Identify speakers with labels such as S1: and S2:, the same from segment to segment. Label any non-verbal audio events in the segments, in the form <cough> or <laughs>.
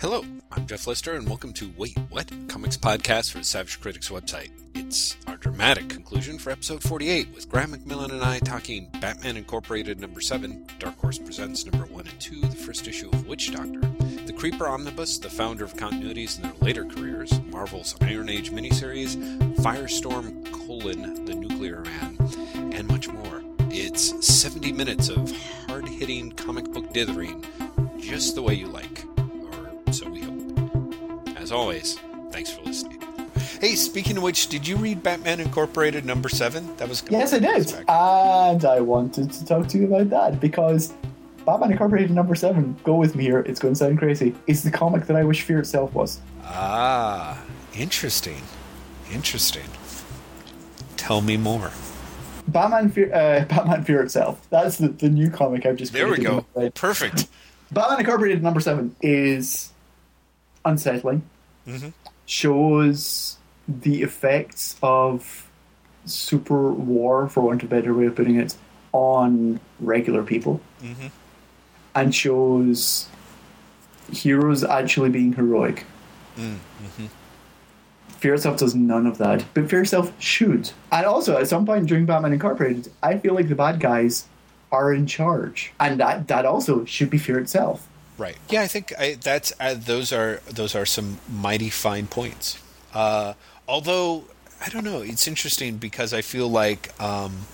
S1: Hello, I'm Jeff Lester, and welcome to Wait What? Comics Podcast for the Savage Critics website. It's our dramatic conclusion for episode 48, with Graeme McMillan and I talking Batman Incorporated number 7, Dark Horse Presents number 1 and 2, the first issue of Witch Doctor, the Creeper Omnibus, the founder of continuities in their later careers, Marvel's Iron Age miniseries, Firestorm colon, the Nuclear Man, and much more. It's 70 minutes of hard hitting comic book dithering, just the way you like As always, thanks for listening. Hey, speaking of which, did you read Batman Incorporated number seven? That was
S2: Yes, I did. And I wanted to talk to you about that because Batman Incorporated number seven, go with me here, it's going to sound crazy, is the comic that I wish Fear itself was.
S1: Ah, interesting. Interesting. Tell me more.
S2: Batman Fear, uh, <laughs> Batman Fear itself. That's the, the new comic I've just
S1: There we go. Perfect. <laughs>
S2: Batman Incorporated number seven is unsettling.
S1: Mhm.
S2: Shows the effects of super war, for want of a better way of putting it, on regular people,
S1: Mhm.
S2: and shows heroes actually being heroic.
S1: Mm-hmm.
S2: Fear itself does none of that, but Fear itself should. And also, at some point during Batman Incorporated, I feel like the bad guys are in charge, and that that also should be Fear itself.
S1: Right. Yeah, I think I, that's uh, those are those are some mighty fine points. Uh, although I don't know, it's interesting because I feel like, um,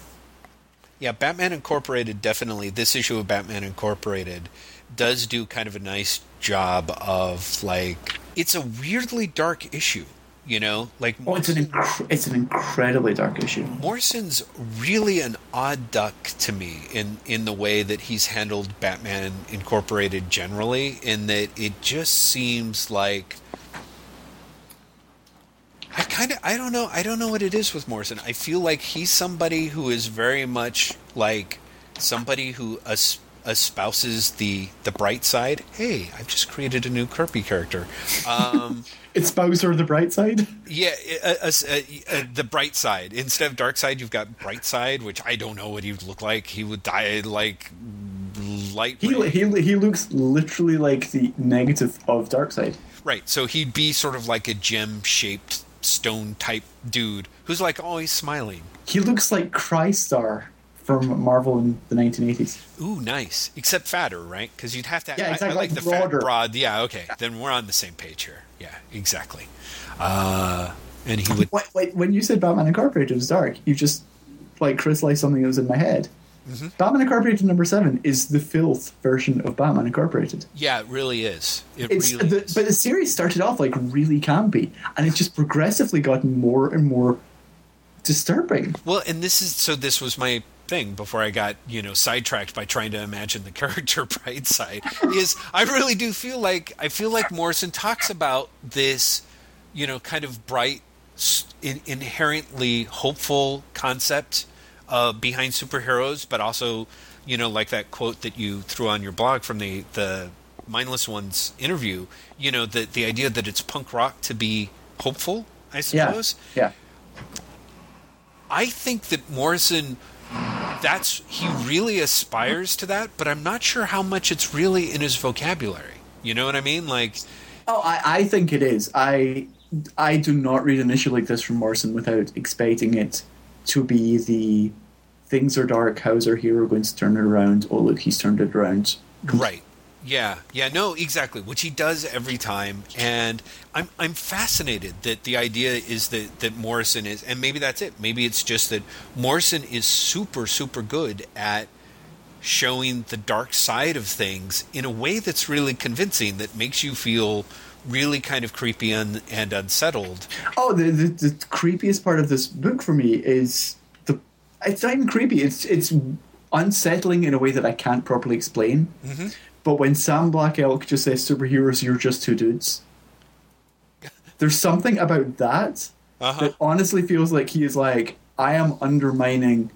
S1: yeah, Batman Incorporated definitely this issue of Batman Incorporated does do kind of a nice job of like it's a weirdly dark issue. You know, like
S2: Oh, it's an inc- it's an incredibly dark issue.
S1: Morrison's really an odd duck to me in in the way that he's handled Batman Incorporated generally, in that it just seems like I kind of I don't know I don't know what it is with Morrison. I feel like he's somebody who is very much like somebody who es- espouses the the bright side. Hey, I've just created a new Kirby character. Um, <laughs>
S2: It's Bowser the bright side.
S1: yeah, uh, uh, uh, the bright side. Instead of dark side, you've got bright side, which I don't know what he would look like. He would die like light.
S2: He, he, he looks literally like the negative of dark side.
S1: right. So he'd be sort of like a gem-shaped stone type dude who's like always smiling.
S2: He looks like Crystar from Marvel in the 1980s.
S1: Ooh, nice. Except fatter, right? Because you'd have to.
S2: Yeah,
S1: I- I,
S2: exactly,
S1: like
S2: like
S1: the fat, broad. Yeah. Okay. Then we're on the same page here. Yeah. Exactly. Uh, and he would.
S2: Wait, wait, when you said Batman Incorporated was dark, you just like crystallized something that was in my head.
S1: Mm-hmm.
S2: Batman Incorporated number seven is the filth version of Batman Incorporated.
S1: Yeah, it really is. It
S2: It's
S1: really
S2: the,
S1: is.
S2: but the series started off like really campy, and it just progressively gotten more and more disturbing.
S1: Well, and this is so. This was my thing before I got you know sidetracked by trying to imagine the <laughs> character bright side. Is I really do feel like I feel like Morrison talks about this, you know, kind of bright, in, inherently hopeful concept uh, behind superheroes, but also you know like that quote that you threw on your blog from the the mindless ones interview. You know, the the idea that it's punk rock to be hopeful. I
S2: Yeah,
S1: suppose.
S2: yeah.
S1: I think that Morrison that's he really aspires to that, but I'm not sure how much it's really in his vocabulary. You know what I mean? Like
S2: Oh, I, I think it is. I I do not read an issue like this from Morrison without expecting it to be the things are dark. How's our hero going to turn it around? Oh, look, he's turned it around.
S1: right. Yeah, yeah, no, exactly, which he does every time, and I'm I'm fascinated that the idea is that that Morrison is, and maybe that's it. Maybe it's just that Morrison is super super good at showing the dark side of things in a way that's really convincing, that makes you feel really kind of creepy and, and unsettled.
S2: Oh, the, the the creepiest part of this book for me is the. It's not even creepy. It's it's unsettling in a way that I can't properly explain.
S1: Mm-hmm.
S2: But when Sam Black Elk just says superheroes, you're just two dudes. There's something about that
S1: Uh-huh.
S2: that honestly feels like he is like, I am undermining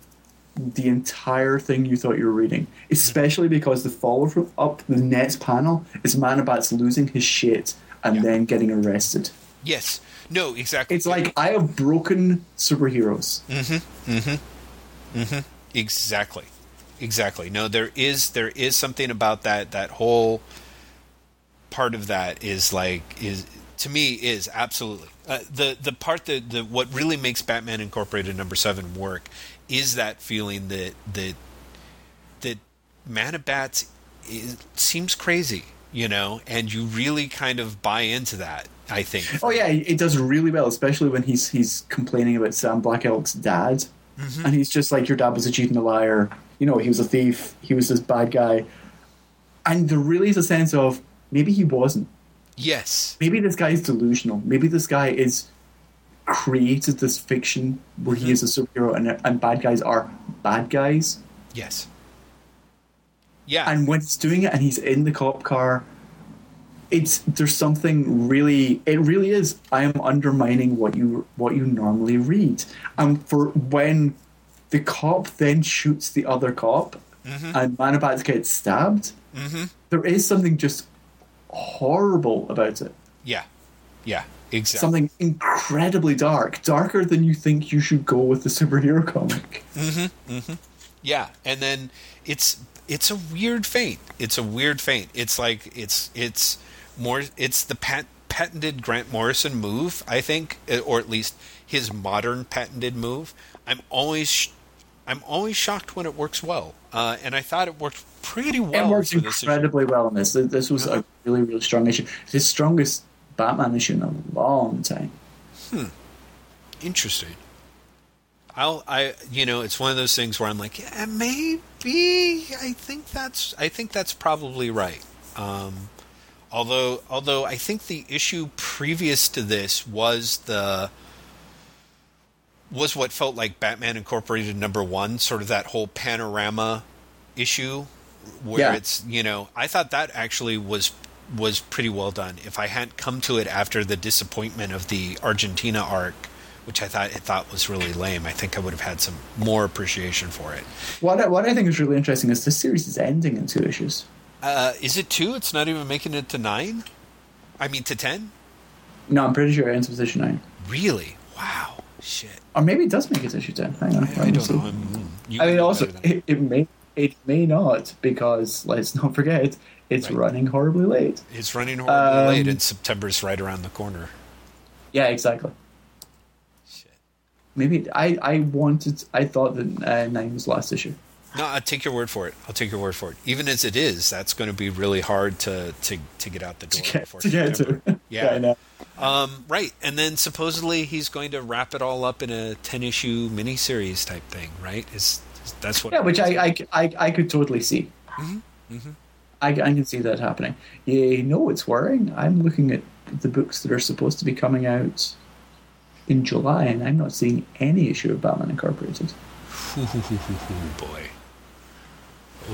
S2: the entire thing you thought you were reading. Especially because the follow up the next panel is Manabat's losing his shit and
S1: Yeah.
S2: then getting arrested.
S1: Yes. No, exactly.
S2: It's like I have broken superheroes. Mm-hmm. Mm-hmm. Mm-hmm.
S1: exactly. Exactly. No, there is there is something about that that whole part of that is like is to me is absolutely uh, the the part that the what really makes Batman Incorporated number seven work is that feeling that that that Man of Bats seems crazy, you know, and you really kind of buy into that. I think.
S2: Oh yeah, it does really well, especially when he's he's complaining about Sam Black Elk's dad,
S1: Mm-hmm.
S2: and he's just like, "Your dad was a cheating a liar. You know, he was a thief. He was this bad guy." And there really is a sense of maybe he wasn't.
S1: Yes.
S2: Maybe this guy is delusional. Maybe this guy is created this fiction where he mm-hmm. is a superhero and and bad guys are bad guys.
S1: Yes. Yeah.
S2: and when he's doing it and he's in the cop car it's there's something really it really is i am undermining what you what you normally read and for when the cop then shoots the other cop mm-hmm. and Man of Bats gets stabbed mm-hmm. there is something just horrible about it
S1: yeah. Yeah. Exactly.
S2: something incredibly dark darker than you think you should go with the superhero comic mm-hmm.
S1: Yeah, and then it's it's a weird feint. It's a weird feint. It's like it's it's more it's the pat, patented Grant Morrison move, I think, or at least his modern patented move. I'm always I'm always shocked when it works well, uh, and I thought it worked pretty well
S2: it works
S1: this issue.
S2: incredibly well in this this was a really really strong issue it's his strongest batman issue in a long time Hmm.
S1: Interesting. I'll I you know it's one of those things where I'm like yeah maybe I think that's I think that's probably right. Um, although although I think the issue previous to this was the was what felt like Batman Incorporated number one, sort of that whole panorama issue where
S2: Yeah.
S1: it's you know I thought that actually was was pretty well done. If I hadn't come to it after the disappointment of the Argentina arc, which I thought I thought was really lame, I think I would have had some more appreciation for it.
S2: what I, what I think is really interesting is this series is ending in two issues
S1: Uh, is it two? It's not even making it to nine. I mean to ten.
S2: no i'm pretty sure it ends with issue 9
S1: Really? Wow. Shit.
S2: Or maybe it does make it to issue 10 hang on let
S1: I don't know. I'm, you
S2: i mean also it, it may it may not because let's not forget it's
S1: Right.
S2: running horribly late
S1: it's running horribly
S2: um,
S1: late, and September's right around the corner.
S2: yeah exactly
S1: Shit.
S2: maybe i i wanted i thought that uh, 9 was last issue
S1: No, I'll take your word for it. I'll take your word for it. Even as it is, that's going to be really hard to to, to get out the door
S2: to get,
S1: before
S2: to, get to <laughs>
S1: Yeah.
S2: I know.
S1: Um, right, and then supposedly he's going to wrap it all up in a ten issue miniseries type thing. Right? Is, that's what?
S2: Yeah, which? I, I, I, I could totally see.
S1: Mm-hmm.
S2: I, I can see that happening. You know, it's worrying. I'm looking at the books that are supposed to be coming out in July, and I'm not seeing any issue of Batman Incorporated.
S1: Ooh, <laughs> boy.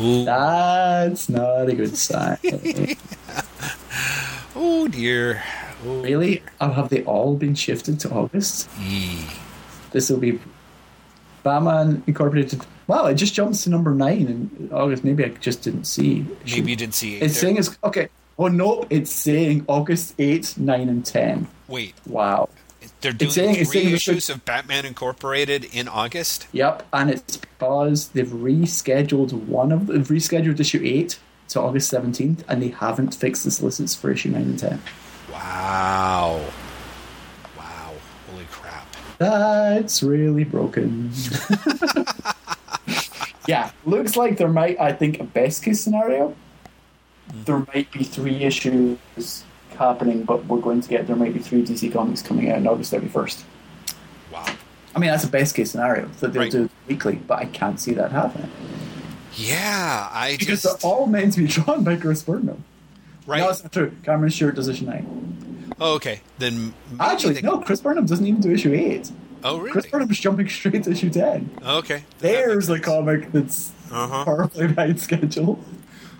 S1: Ooh,
S2: That's not a good sign. <laughs>
S1: oh dear. Oh,
S2: really? Oh, have they all been shifted to August? This will be Batman Incorporated. Wow, it just jumps to number nine in August. Maybe I just didn't see.
S1: Maybe you didn't see it.
S2: It's saying it's okay. Oh no, it's saying August 8, 9, and 10.
S1: Wait,
S2: Wow.
S1: They're doing
S2: saying- it's
S1: three
S2: saying the-
S1: issues of Batman Incorporated in August.
S2: Yep, and it's because they've rescheduled one of they've rescheduled issue eight to August seventeenth, and they haven't fixed the solicits for issue nine and ten.
S1: Wow. Wow. Holy crap.
S2: That's really broken. <laughs> yeah, looks like there might. I think a best case scenario, there might be three issues happening, but we're going to get there might be three DC comics coming out on August thirty first.
S1: Wow.
S2: I mean, that's a best case scenario that they'll
S1: Right.
S2: do it weekly, but I can't see that happening
S1: Yeah, I
S2: because
S1: just
S2: they're all meant to be <laughs> drawn by Chris Burnham.
S1: right.
S2: No, it's not true. Cameron Stewart does issue nine.
S1: oh, okay, then
S2: Actually,
S1: they-
S2: no, Chris Burnham doesn't even do issue eight.
S1: Oh, really?
S2: Chris Burnham's jumping straight to issue ten.
S1: Okay.
S2: There's a comic that's
S1: Uh-huh.
S2: horribly <laughs> behind schedule.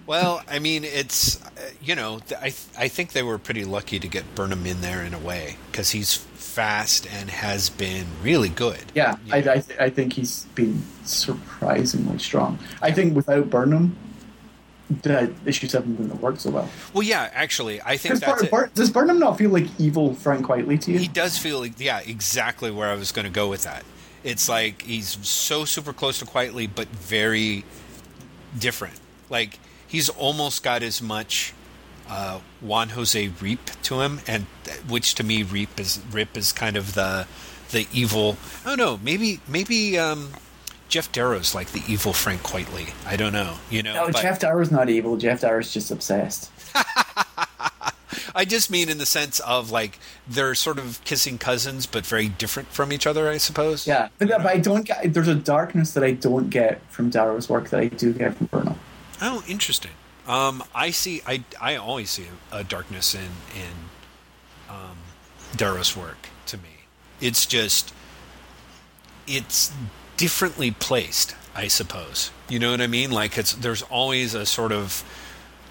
S1: Well, I mean, it's uh, you know, I th- I think they were pretty lucky to get Burnham in there in a way because he's fast and has been really good.
S2: Yeah, I, I, th- I think he's been surprisingly strong. I think without Burnham, the issue seven wouldn't have worked so well.
S1: Well, yeah, actually, I think
S2: Because
S1: that's it.
S2: Bur- does Burnham not feel like evil Frank Quitely to you?
S1: He does feel like, yeah, exactly where I was going to go with that. It's like he's so super close to Quitely, but very different. Like he's almost got as much uh, Juan Jose Ryp to him, and which to me Ryp is Ryp is kind of the the evil. Don't know. Maybe maybe um, Geof Darrow's like the evil Frank Quitely. I don't know. You know.
S2: No,
S1: but
S2: Geof Darrow's not evil. Geof Darrow's just obsessed. <laughs>
S1: I just mean in the sense of like they're sort of kissing cousins, but very different from each other. I suppose.
S2: Yeah, but, but I don't get. There's a darkness that I don't get from Darrow's work that I do get from Burnham.
S1: Oh, interesting. Um, I see. I I always see a, a darkness in in um, Darrow's work. To me, it's just it's differently placed. I suppose you know what I mean. Like it's there's always a sort of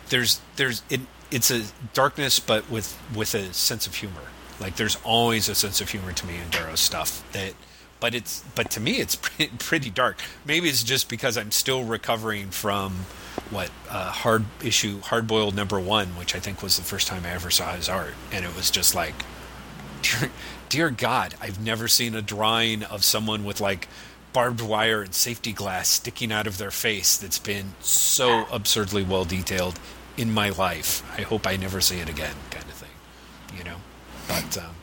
S1: there's there's it it's a darkness, but with with a sense of humor. Like there's always a sense of humor to me in Darrow's stuff that but it's but to me it's pretty, <laughs> pretty dark. Maybe it's just because I'm still recovering from what uh, hard issue hard boiled number one, which I think was the first time I ever saw his art, and it was just like, dear, dear God, I've never seen a drawing of someone with like barbed wire and safety glass sticking out of their face that's been so absurdly well detailed in my life. I hope I never see it again, kind of thing, you know. But um,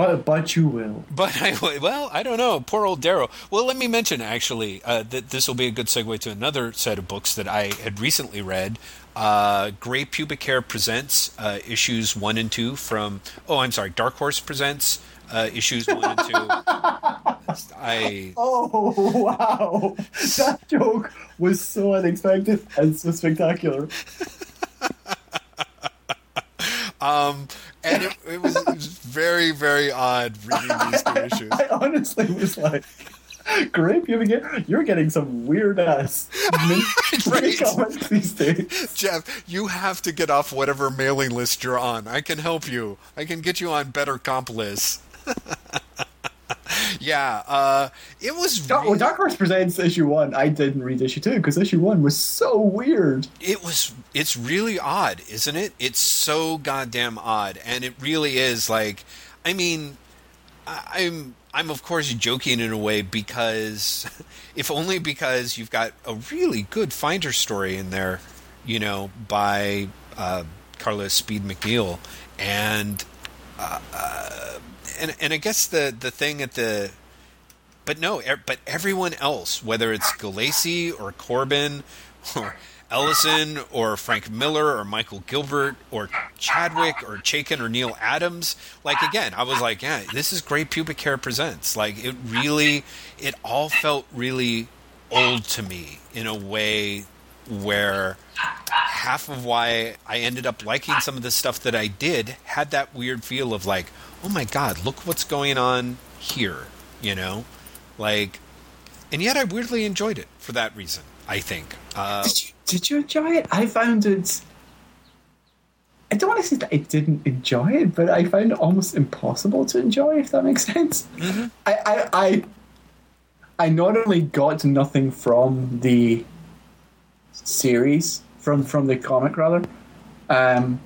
S2: But but you will.
S1: but I well, I don't know. Poor old Darrow. Well, let me mention actually uh, that this will be a good segue to another set of books that I had recently read. Uh, Gray Pubic Hair presents uh, issues one and two from. Oh, I'm sorry. Dark Horse presents uh, issues one and two. <laughs> I
S2: Oh wow! That joke was so unexpected and so spectacular. <laughs>
S1: um and it, it, was, it was very very odd reading these <laughs> two issues.
S2: I honestly was like, "Great, you get you're getting some weird ass <laughs>
S1: Right.
S2: comments these days."
S1: Jeff, you have to get off whatever mailing list you're on. I can help you. I can get you on better comp lists. <laughs> <laughs> yeah, uh, it was.
S2: Dark,
S1: really-
S2: well, Dark Horse presents issue one. I didn't read issue two because issue one was so weird.
S1: it was. It's really odd, isn't it? It's so goddamn odd, and it really is. Like, I mean, I- I'm. I'm of course joking in a way because, <laughs> if only because you've got a really good Finder story in there, you know, by uh, Carla Speed McNeil, and and and I guess the the thing at the but no, e- but everyone else, whether it's Gulacy or Corben or Ellison or Frank Miller or Michael Gilbert or Chadwick or Chaykin or Neal Adams, like again, I was like, yeah, this is great. Pubic Hair presents. Like it really, it all felt really old to me in a way where half of why I ended up liking some of the stuff that I did had that weird feel of like, oh my god, look what's going on here, you know, like, and yet I weirdly enjoyed it for that reason. I think. Uh,
S2: Did you, did you enjoy it? I found it. I don't want to say that I didn't enjoy it, but I found it almost impossible to enjoy. If that makes sense. I, I, I, I not only got nothing from the series, from from the comic rather, um,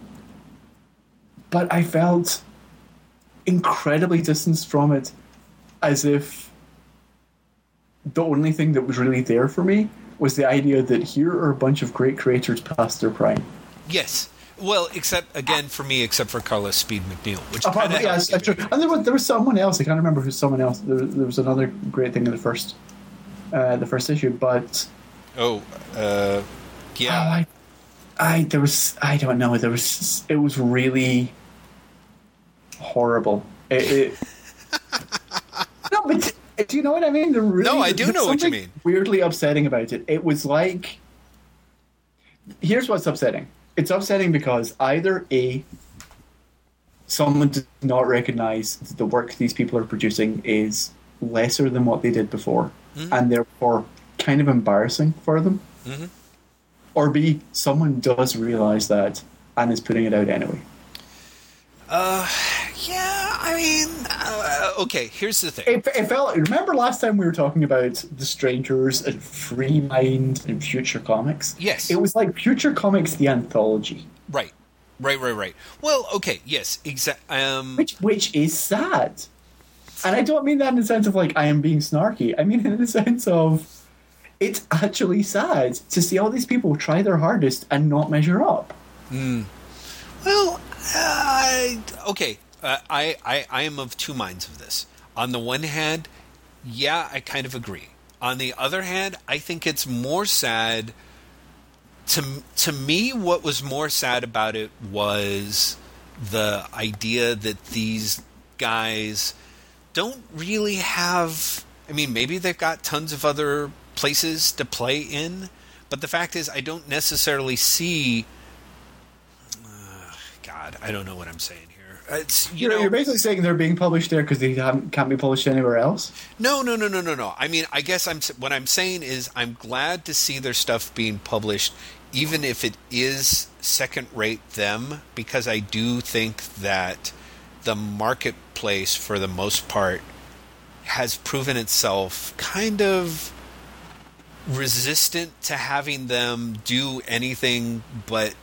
S2: but I felt incredibly distanced from it, as if the only thing that was really there for me was the idea that here are a bunch of great creators past their prime.
S1: yes. Well, except again for me, except for Carla Speed McNeil, which
S2: Apart yeah,
S1: helps
S2: that's true. And there was, there was someone else. I can't remember who's someone else. There, there was another great thing in the first, uh, the first issue. But
S1: Oh, uh,
S2: oh,
S1: yeah.
S2: I, I there was I don't know. There was it was really horrible. It, it, <laughs> no, but do you know what I mean? Really,
S1: No, I do know what you mean.
S2: Weirdly upsetting about it. It was like. Here's what's upsetting. It's upsetting because either a someone does not recognize that the work these people are producing is lesser than what they did before,
S1: Mm-hmm.
S2: and therefore kind of embarrassing for them.
S1: Mhm.
S2: Or B, someone does realize that and is putting it out anyway.
S1: Yeah, I mean, uh, okay. Here's the thing.
S2: It, it felt. Remember last time we were talking about the Strangers and Free Mind and Future Comics?
S1: Yes.
S2: It was like Future Comics, the anthology,
S1: Right, right, right, right. Well, okay, yes, exact. Um,
S2: which which is sad. And I don't mean that in the sense of like I am being snarky. I mean in the sense of it's actually sad to see all these people try their hardest and not measure up.
S1: Well, uh, okay. Uh, I, I I am of two minds of this. On the one hand, yeah, I kind of agree. On the other hand, I think it's more sad. To to me, what was more sad about it was the idea that these guys don't really have. I mean, maybe they've got tons of other places to play in, but the fact is, I don't necessarily see. God, I don't know what I'm saying here. It's you
S2: You know,
S1: know,
S2: you're basically saying they're being published there because they can't be published anywhere else.
S1: no, no, no, no, no, no. I mean, I guess I'm what I'm saying is I'm glad to see their stuff being published, even if it is second rate them, because I do think that the marketplace, for the most part, has proven itself kind of resistant to having them do anything but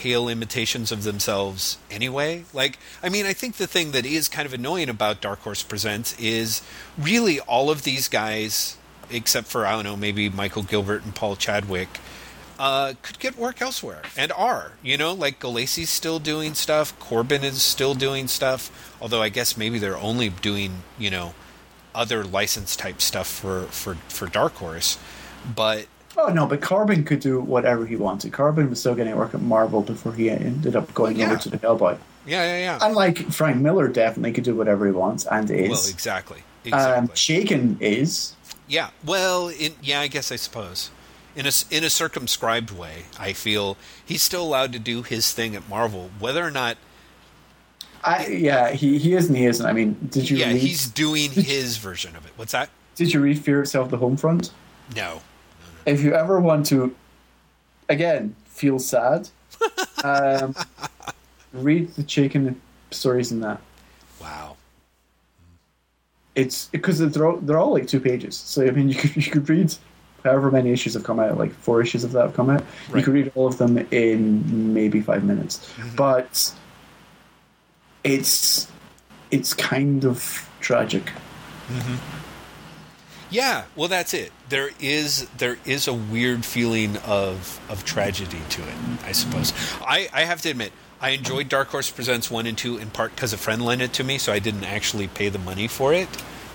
S1: pale imitations of themselves anyway. Like, I mean, I think the thing that is kind of annoying about Dark Horse Presents is really all of these guys, except for, I don't know, maybe Michael Gilbert and Paul Chadwick, uh, could get work elsewhere and are. You know, like Gulacy's still doing stuff, Corben is still doing stuff, although I guess maybe they're only doing, you know, other license type stuff for, for, for Dark Horse. But
S2: Oh no, but Corben could do whatever he wanted. Corben was still getting work at Marvel before he ended up going
S1: yeah.
S2: over to the Hellboy.
S1: yeah, yeah, yeah.
S2: Unlike Frank Miller, definitely could do whatever he wants and is.
S1: Well, exactly. Exactly.
S2: Um, Chaykin is.
S1: yeah. Well, in, yeah, I guess I suppose. In a, in a circumscribed way, I feel he's still allowed to do his thing at Marvel. Whether or not,
S2: I, yeah, he, he is and he isn't. I mean, did you
S1: yeah,
S2: read?
S1: he's doing his version of it. What's that?
S2: Did you read Fear Itself: The Home Front?
S1: No.
S2: If you ever want to, again, feel sad, <laughs> um, read the Chaykin stories in that.
S1: Wow.
S2: It's because they're all, they're all like two pages. So I mean, <laughs> you could you could read however many issues have come out, like four issues of that have come out. You could read all of them in maybe five minutes, but it's it's kind of tragic.
S1: Yeah, well, that's it. There is there is a weird feeling of of tragedy to it. I suppose. I I have to admit, I enjoyed Dark Horse Presents one and two in part because a friend lent it to me, so I didn't actually pay the money for it.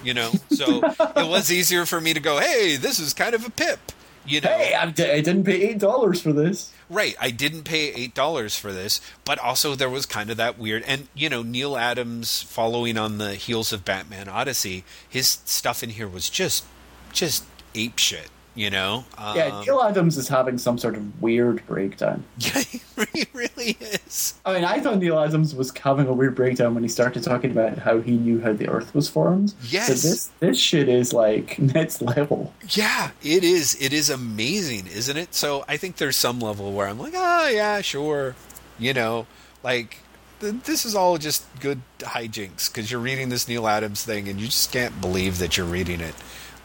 S1: You know, so <laughs> it was easier for me to go, "Hey, this is kind of a pip." You know,
S2: Hey, I, d- I didn't pay eight dollars for this.
S1: Right. I didn't pay eight dollars for this, but also there was kind of that weird and you know, Neal Adams following on the heels of Batman Odyssey, his stuff in here was just just ape shit, you know? Um,
S2: Yeah, Neal Adams is having some sort of weird breakdown. <laughs>
S1: yeah, he really is.
S2: I mean, I thought Neal Adams was having a weird breakdown when he started talking about how he knew how the Earth was formed.
S1: Yes.
S2: This this shit is like <laughs> next level.
S1: Yeah, it is. It is amazing, isn't it? So I think there's some level where I'm like, oh yeah, sure, you know, like this is all just good hijinks because you're reading this Neal Adams thing and you just can't believe that you're reading it.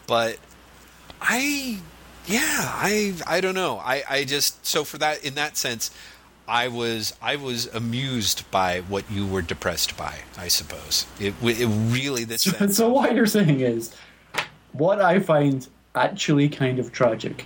S1: But I, yeah, I, I don't know. I, I just so for that in that sense, I was I was amused by what you were depressed by. I suppose it it really this <laughs>
S2: So, so what you're saying is, what I find actually kind of tragic,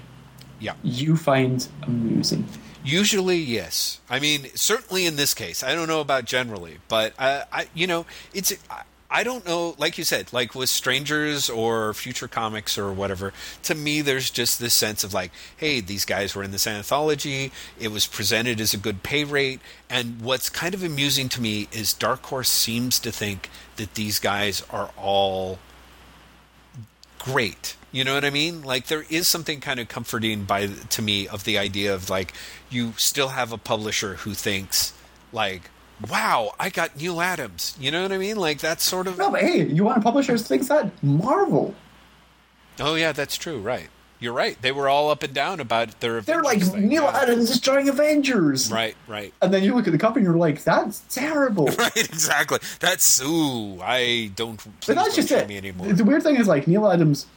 S1: yeah.
S2: you find amusing.
S1: Usually, yes. I mean, certainly in this case. I don't know about generally, but I, I you know, it's. I, I don't know. Like you said, like with strangers or future comics or whatever. To me, there's just this sense of like, hey, these guys were in this anthology. It was presented as a good pay rate, and what's kind of amusing to me is Dark Horse seems to think that these guys are all great. You know what I mean? Like there is something kind of comforting by to me of the idea of like you still have a publisher who thinks like, "Wow, I got Neal Adams." You know what I mean? Like that's sort of
S2: No, but hey, you want publishers to think that? Marvel.
S1: Oh yeah, that's true, right. You're right. They were all up and down about their
S2: They're like
S1: thing,
S2: Neil
S1: yeah.
S2: Adams is drawing Avengers.
S1: Right, right.
S2: And then you look at the cover and you're like, that's terrible. <laughs>
S1: Right, exactly. That's ooh, I don't
S2: But that's just it.
S1: me anymore.
S2: The weird thing is, like, Neal Adams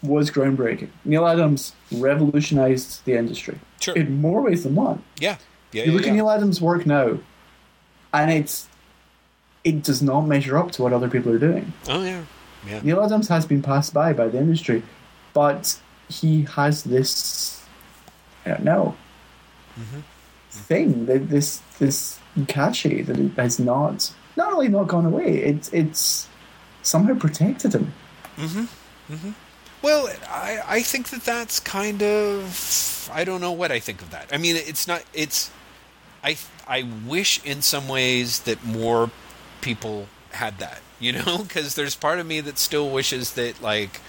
S2: was groundbreaking. Neal Adams revolutionized the industry
S1: Sure.
S2: in more ways than one.
S1: Yeah. Yeah.
S2: You
S1: yeah,
S2: look
S1: yeah.
S2: at Neal Adams' work now, and it's it does not measure up to what other people are doing.
S1: Oh yeah. Yeah.
S2: Neal Adams has been passed by by the industry, but he has this. I don't know. Mm-hmm. thing, that this this cachet that has not not only not gone away, it's it's somehow protected him. Mm-hmm. Mm-hmm.
S1: Well, I, I think that that's kind of I don't know what I think of that. I mean, it's not it's I I wish in some ways that more people had that, <laughs> you know, because there's part of me that still wishes that like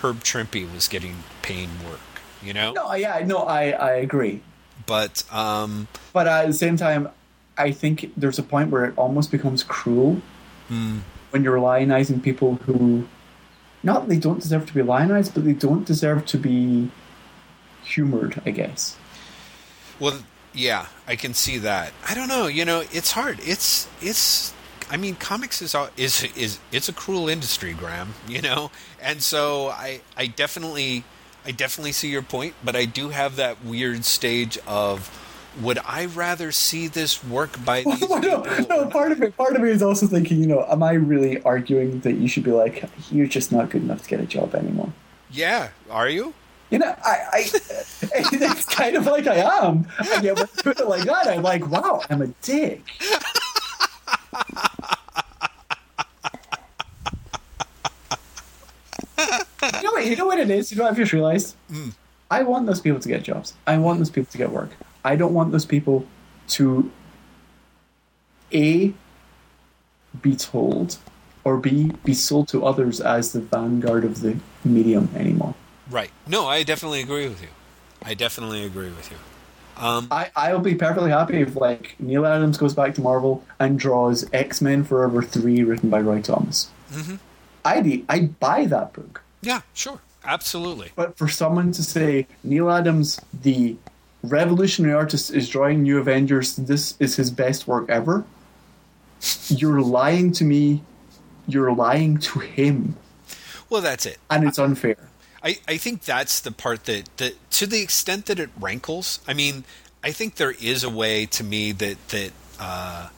S1: Herb Trimpe was getting paying work, you know.
S2: No, yeah, no, I I agree.
S1: But um,
S2: But at the same time, I think there's a point where it almost becomes cruel when you're lionizing people who, not they don't deserve to be lionized, but they don't deserve to be humored. I guess.
S1: Well, yeah, I can see that. I don't know. You know, it's hard. It's it's. I mean, comics is is is it's a cruel industry, Graeme. <laughs> You know, and so I I definitely I definitely see your point, but I do have that weird stage of would I rather see this work by <laughs> these
S2: no, no, part of it, part of me is also thinking, you know, am I really arguing that you should be like, you're just not good enough to get a job anymore?
S1: Yeah, are you?
S2: You know, I, I <laughs> it's kind of like I am. And yet, when you put it like that, I'm like, wow, I'm a dick. you know what? You know what it is. You know what I've just realized. Hmm. I want those people to get jobs. I want those people to get work. I don't want those people to a be told or b be sold to others as the vanguard of the medium anymore.
S1: Right. No, I definitely agree with you. I definitely agree with you. Um,
S2: I, I'll be perfectly happy if like Neal Adams goes back to Marvel and draws X Men Forever three written by Roy Thomas. Mm-hmm. I'd I'd buy that book.
S1: yeah, sure, absolutely.
S2: But for someone to say Neal Adams, the revolutionary artist, is drawing New Avengers, this is his best work ever, you're lying to me. You're lying to him,
S1: Well, that's it.
S2: and it's unfair.
S1: I, I think that's the part that, that to the extent that it rankles i mean i think there is a way to me that that uh,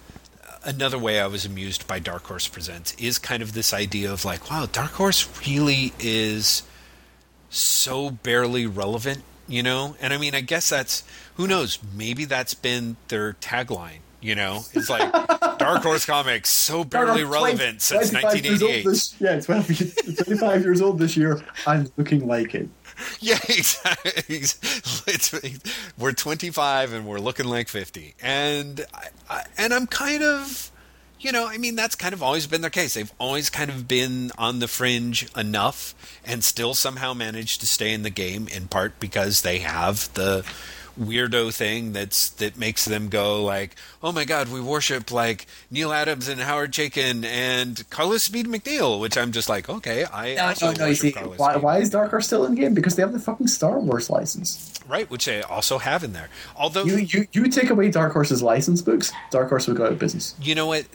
S1: another way i was amused by dark horse presents is kind of this idea of like wow dark horse really is so barely relevant you know? And i mean i guess that's who knows? Maybe that's been their tagline you know? It's like <laughs> dark horse comics so barely relevant since
S2: 25 years old
S1: 1988
S2: This, yeah, 12, 25 years old this year. I'm looking like it. <laughs>
S1: Yeah, exactly. It's, we're 25 and we're looking like 50, and I, I, and I'm kind of, you know, I mean that's kind of always been their case. They've always kind of been on the fringe enough, and still somehow managed to stay in the game. In part because they have the weirdo thing that's that makes them go like, oh my god, we worship like Neal Adams and Howard Chaykin and Carla Speed McNeil, which I'm just like, okay, I
S2: No,
S1: also
S2: no, no.
S1: Worship
S2: see,
S1: Carla
S2: why, why is Dark Horse still in the game? Because they have the fucking Star Wars license.
S1: Right, which they also have in there. Although
S2: You,
S1: you,
S2: you, you take away Dark Horse's license books, Dark Horse would go out of business.
S1: You know what,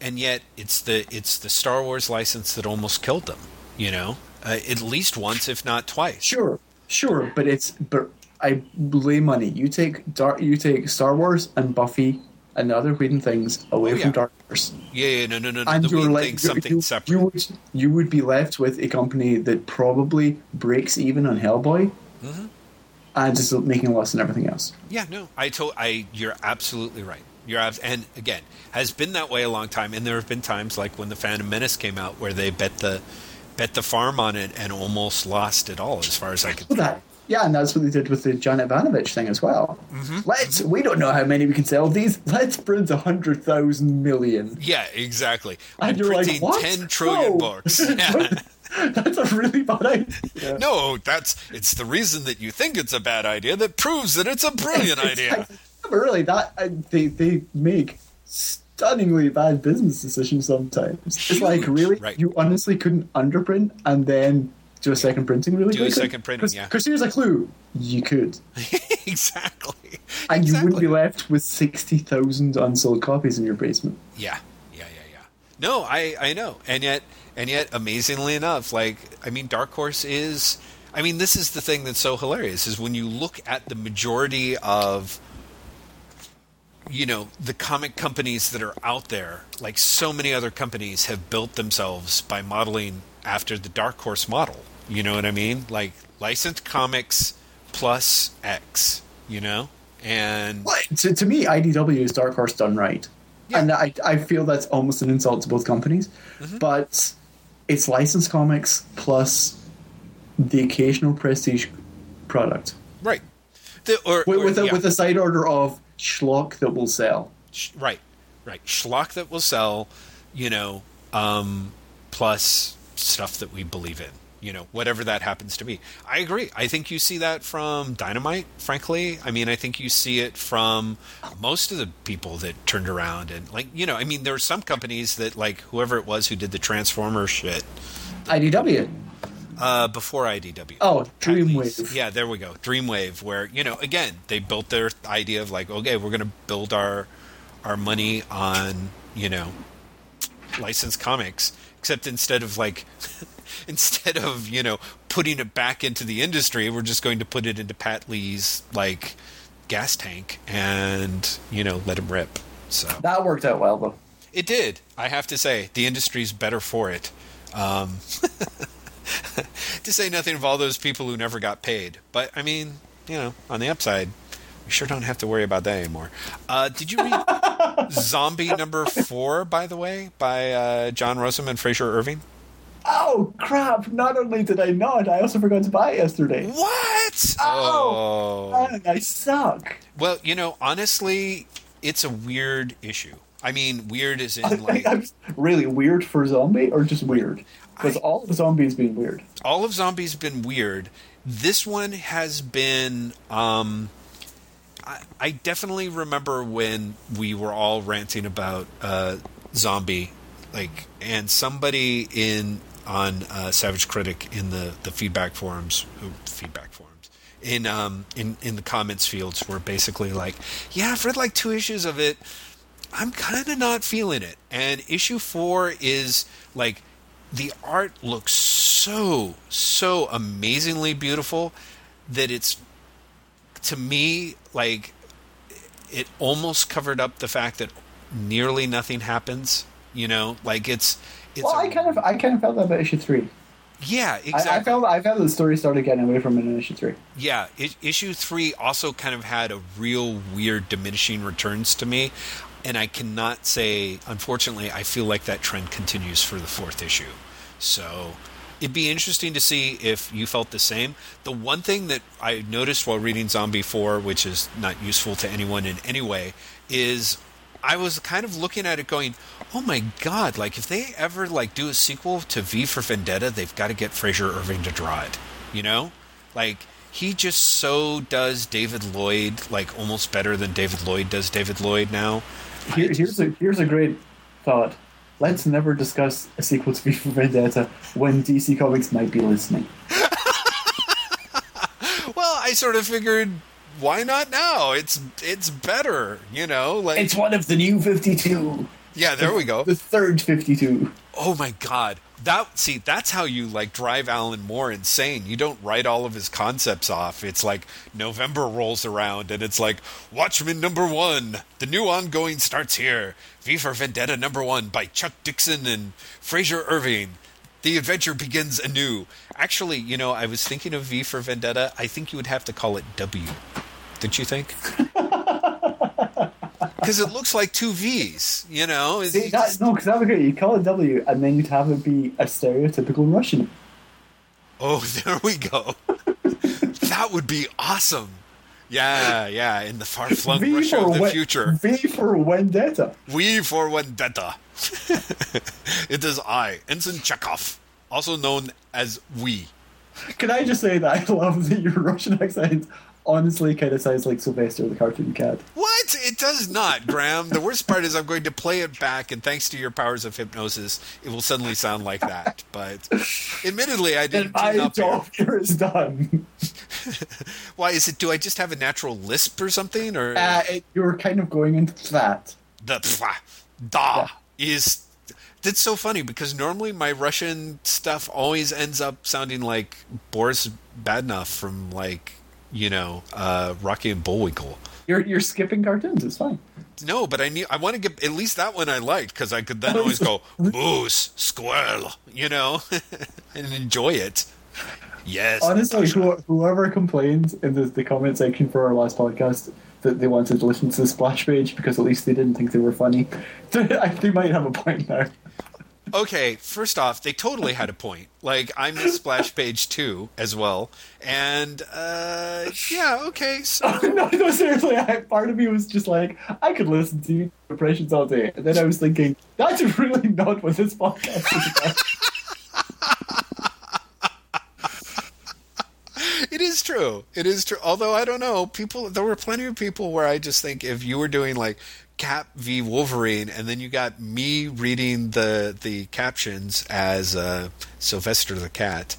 S1: and yet it's the it's the Star Wars license that almost killed them. You know, uh, at least once, if not twice.
S2: Sure, sure, but it's but I lay money. You take Dark, you take Star Wars and Buffy and the other Whedon things away
S1: Oh,
S2: from
S1: yeah.
S2: Dark Horse,
S1: Yeah, yeah, no, no, no.
S2: and
S1: The
S2: you're like
S1: something
S2: you,
S1: separate.
S2: You would you would be left with a company that probably breaks even on Hellboy,
S1: Mm-hmm.
S2: and just making less than everything else.
S1: Yeah, no, I told I. You're absolutely right. You're abs- and again has been that way a long time. And there have been times like when the Phantom Menace came out where they bet the bet the farm on it and almost lost it all. As far as I could.
S2: That yeah, and that's what they did with the Janet Evanovich thing as well.
S1: Mm-hmm.
S2: Let's we don't know how many we can sell these. Let's print a hundred thousand million.
S1: Yeah, exactly.
S2: And
S1: I'm
S2: you're like,
S1: printing
S2: what?
S1: ten trillion books. <laughs> Yeah.
S2: That's a really bad idea.
S1: No, that's it's the reason that you think it's a bad idea that proves that it's a brilliant <laughs> idea.
S2: Exactly. But really, that uh, they they make stunningly bad business decisions sometimes. It's like really,
S1: right.
S2: you honestly couldn't underprint and then do a second printing really
S1: Do a second printing, yeah.
S2: Because here's a clue: you could, <laughs>
S1: exactly.
S2: and you wouldn't be left with sixty thousand unsold copies in your basement.
S1: Yeah, yeah, yeah, yeah. No, I I know, and yet and yet amazingly enough, like I mean, Dark Horse is. I mean, this is the thing that's so hilarious is when you look at the majority of you know the comic companies that are out there like so many other companies have built themselves by modeling after the dark horse model you know what i mean like licensed comics plus x you know And
S2: Well, to, to me, IDW is Dark Horse done right.
S1: Yeah.
S2: And I, I feel that's almost an insult to both companies.
S1: Mm-hmm.
S2: But it's licensed comics plus the occasional prestige product.
S1: right, the, or,
S2: With,
S1: or-
S2: with, a,
S1: yeah.
S2: with a side order of schlock that will sell.
S1: Sh- right, right, schlock that will sell, you know, um, plus stuff that we believe in. You know, whatever that happens to be. I agree. I think you see that from Dynamite, frankly. I mean, I think you see it from most of the people that turned around and, like, you know, I mean, there are some companies that, like, whoever it was who did the Transformer shit
S2: IDW.
S1: uh, before IDW.
S2: Oh, Dreamwave.
S1: Yeah, there we go. Dreamwave, where you know, again, they built their idea of like, okay, we're going to build our our money on you know licensed comics, except instead of like <laughs> <laughs> instead of you know putting it back into the industry, we're just going to put it into Pat Lee's like gas tank and you know let him rip. So
S2: That worked out well, though.
S1: it did. I have to say, the industry's better for it. Um, <laughs> to say nothing of all those people who never got paid. But I mean, you know, on the upside, we sure don't have to worry about that anymore. Uh, did you read <laughs> Xombi Number Four, by the way, by uh, John Rozum and Frazer Irving?
S2: Oh, crap. Not only did I not, I also forgot to buy it yesterday.
S1: What?
S2: Oh. Man, I suck.
S1: Well, you know, honestly, it's a weird issue. I mean, weird is in <laughs>
S2: I,
S1: like
S2: I'm really weird for Xombi or just weird? Because all of Xombi's being weird.
S1: all of Xombi's been weird this one has been um I, I definitely remember when we were all ranting about uh Xombi like and somebody in on uh, savage critic in the the feedback forums feedback forums in um in in the comments fields were basically like yeah i've read like two issues of it I'm kind of not feeling it. And issue four is like the art looks so so amazingly beautiful that it's to me like it almost covered up the fact that nearly nothing happens. You know, like it's it's
S2: Well,
S1: a-
S2: I kind of, I kind of felt that about issue three.
S1: yeah
S2: I,
S1: exactly
S2: I felt, I felt the story started getting away from it in issue three.
S1: Yeah, I- issue three also kind of had a real weird diminishing returns to me, and I cannot say. Unfortunately, I feel like that trend continues for the fourth issue. So it'd be interesting to see if you felt the same. The one thing that I noticed while reading Xombi Four, which is not useful to anyone in any way, is I was kind of looking at it going, "Oh my god! Like if they ever like do a sequel to V for Vendetta, they've got to get Frazer Irving to draw it." You know, like he just so does David Lloyd like almost better than David Lloyd does David Lloyd now.
S2: Here, here's a here's a great thought. Let's never discuss a sequel to V for Vendetta when DC Comics might be listening. <laughs>
S1: Well, I sort of figured, why not now? It's it's better, you know. Like
S2: It's one of the new Fifty Two,
S1: yeah, there we go.
S2: the third Fifty Two.
S1: Oh my god. That see, that's how you like drive Alan Moore insane. You don't write all of his concepts off. It's like November rolls around and it's like Watchmen number 1. The new ongoing starts here. V for Vendetta number 1 by Chuck Dixon and Frazer Irving. The adventure begins anew. Actually, you know, I was thinking of V for Vendetta. I think you would have to call it W. Don't you think? <laughs> Because it looks like two V's, you know?
S2: See, that, no, because that would be great. You call it W, and then you'd have it be a stereotypical Russian.
S1: Oh, <laughs> there we go. that would be awesome. Yeah, yeah, in the far flung Russia of the
S2: Wen-
S1: future.
S2: V for Vendetta.
S1: We for Vendetta. <laughs> it is I, Ensign Chekhov, also known as We.
S2: Can I just say that I love that your Russian accent honestly kind of sounds like Sylvester the cartoon cat.
S1: What? It does not, Graeme. The worst part is I'm going to play it back, and thanks to your powers of hypnosis, it will suddenly sound like that. But admittedly, I didn't
S2: my
S1: tune up here.
S2: job here is done. <laughs>
S1: Why is it? Do I just have a natural lisp or something, or
S2: Uh, it, you're kind of going into that.
S1: the pfwa, da is that's so funny because normally my Russian stuff always ends up sounding like Boris Badenov from like you know uh, Rocky and Bullwinkle.
S2: You're you're skipping cartoons. It's fine.
S1: No, but I need I want to get at least that one I liked because I could then always go <laughs> moose squirrel, you know, <laughs> and enjoy it. Yes,
S2: Honestly, who, whoever complained in the, the comment section for our last podcast that they wanted to listen to the splash page because at least they didn't think they were funny. <laughs> they might have a point now.
S1: Okay, first off, they totally had a point. Like I miss Splash Page too as well, and uh, yeah, okay. So <laughs>
S2: no, no, seriously, I, part of me was just like, I could listen to you impressions all day, and then I was thinking, that's really not what this podcast is about. <laughs>
S1: it is true. It is true. Although I don't know, people. There were plenty of people where I just think if you were doing like Cap v Wolverine, and then you got me reading the the captions as uh, Sylvester the Cat.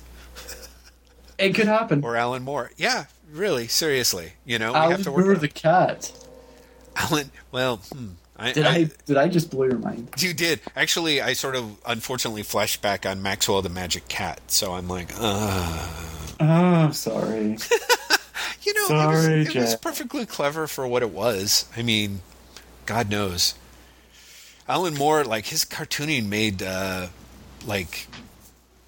S2: It could happen.
S1: Or Alan Moore. Yeah, really, seriously. You know,
S2: Alan Moore the cat.
S1: Alan. Well, hmm, I,
S2: did I, I, did I just blow your mind?
S1: You did. Actually, I sort of unfortunately flashed back on Maxwell the Magic Cat, so I'm like, uh.
S2: Oh, sorry. <laughs>
S1: you know, sorry, it, was, it was perfectly clever for what it was. I mean, God knows. Alan Moore, like his cartooning made uh, like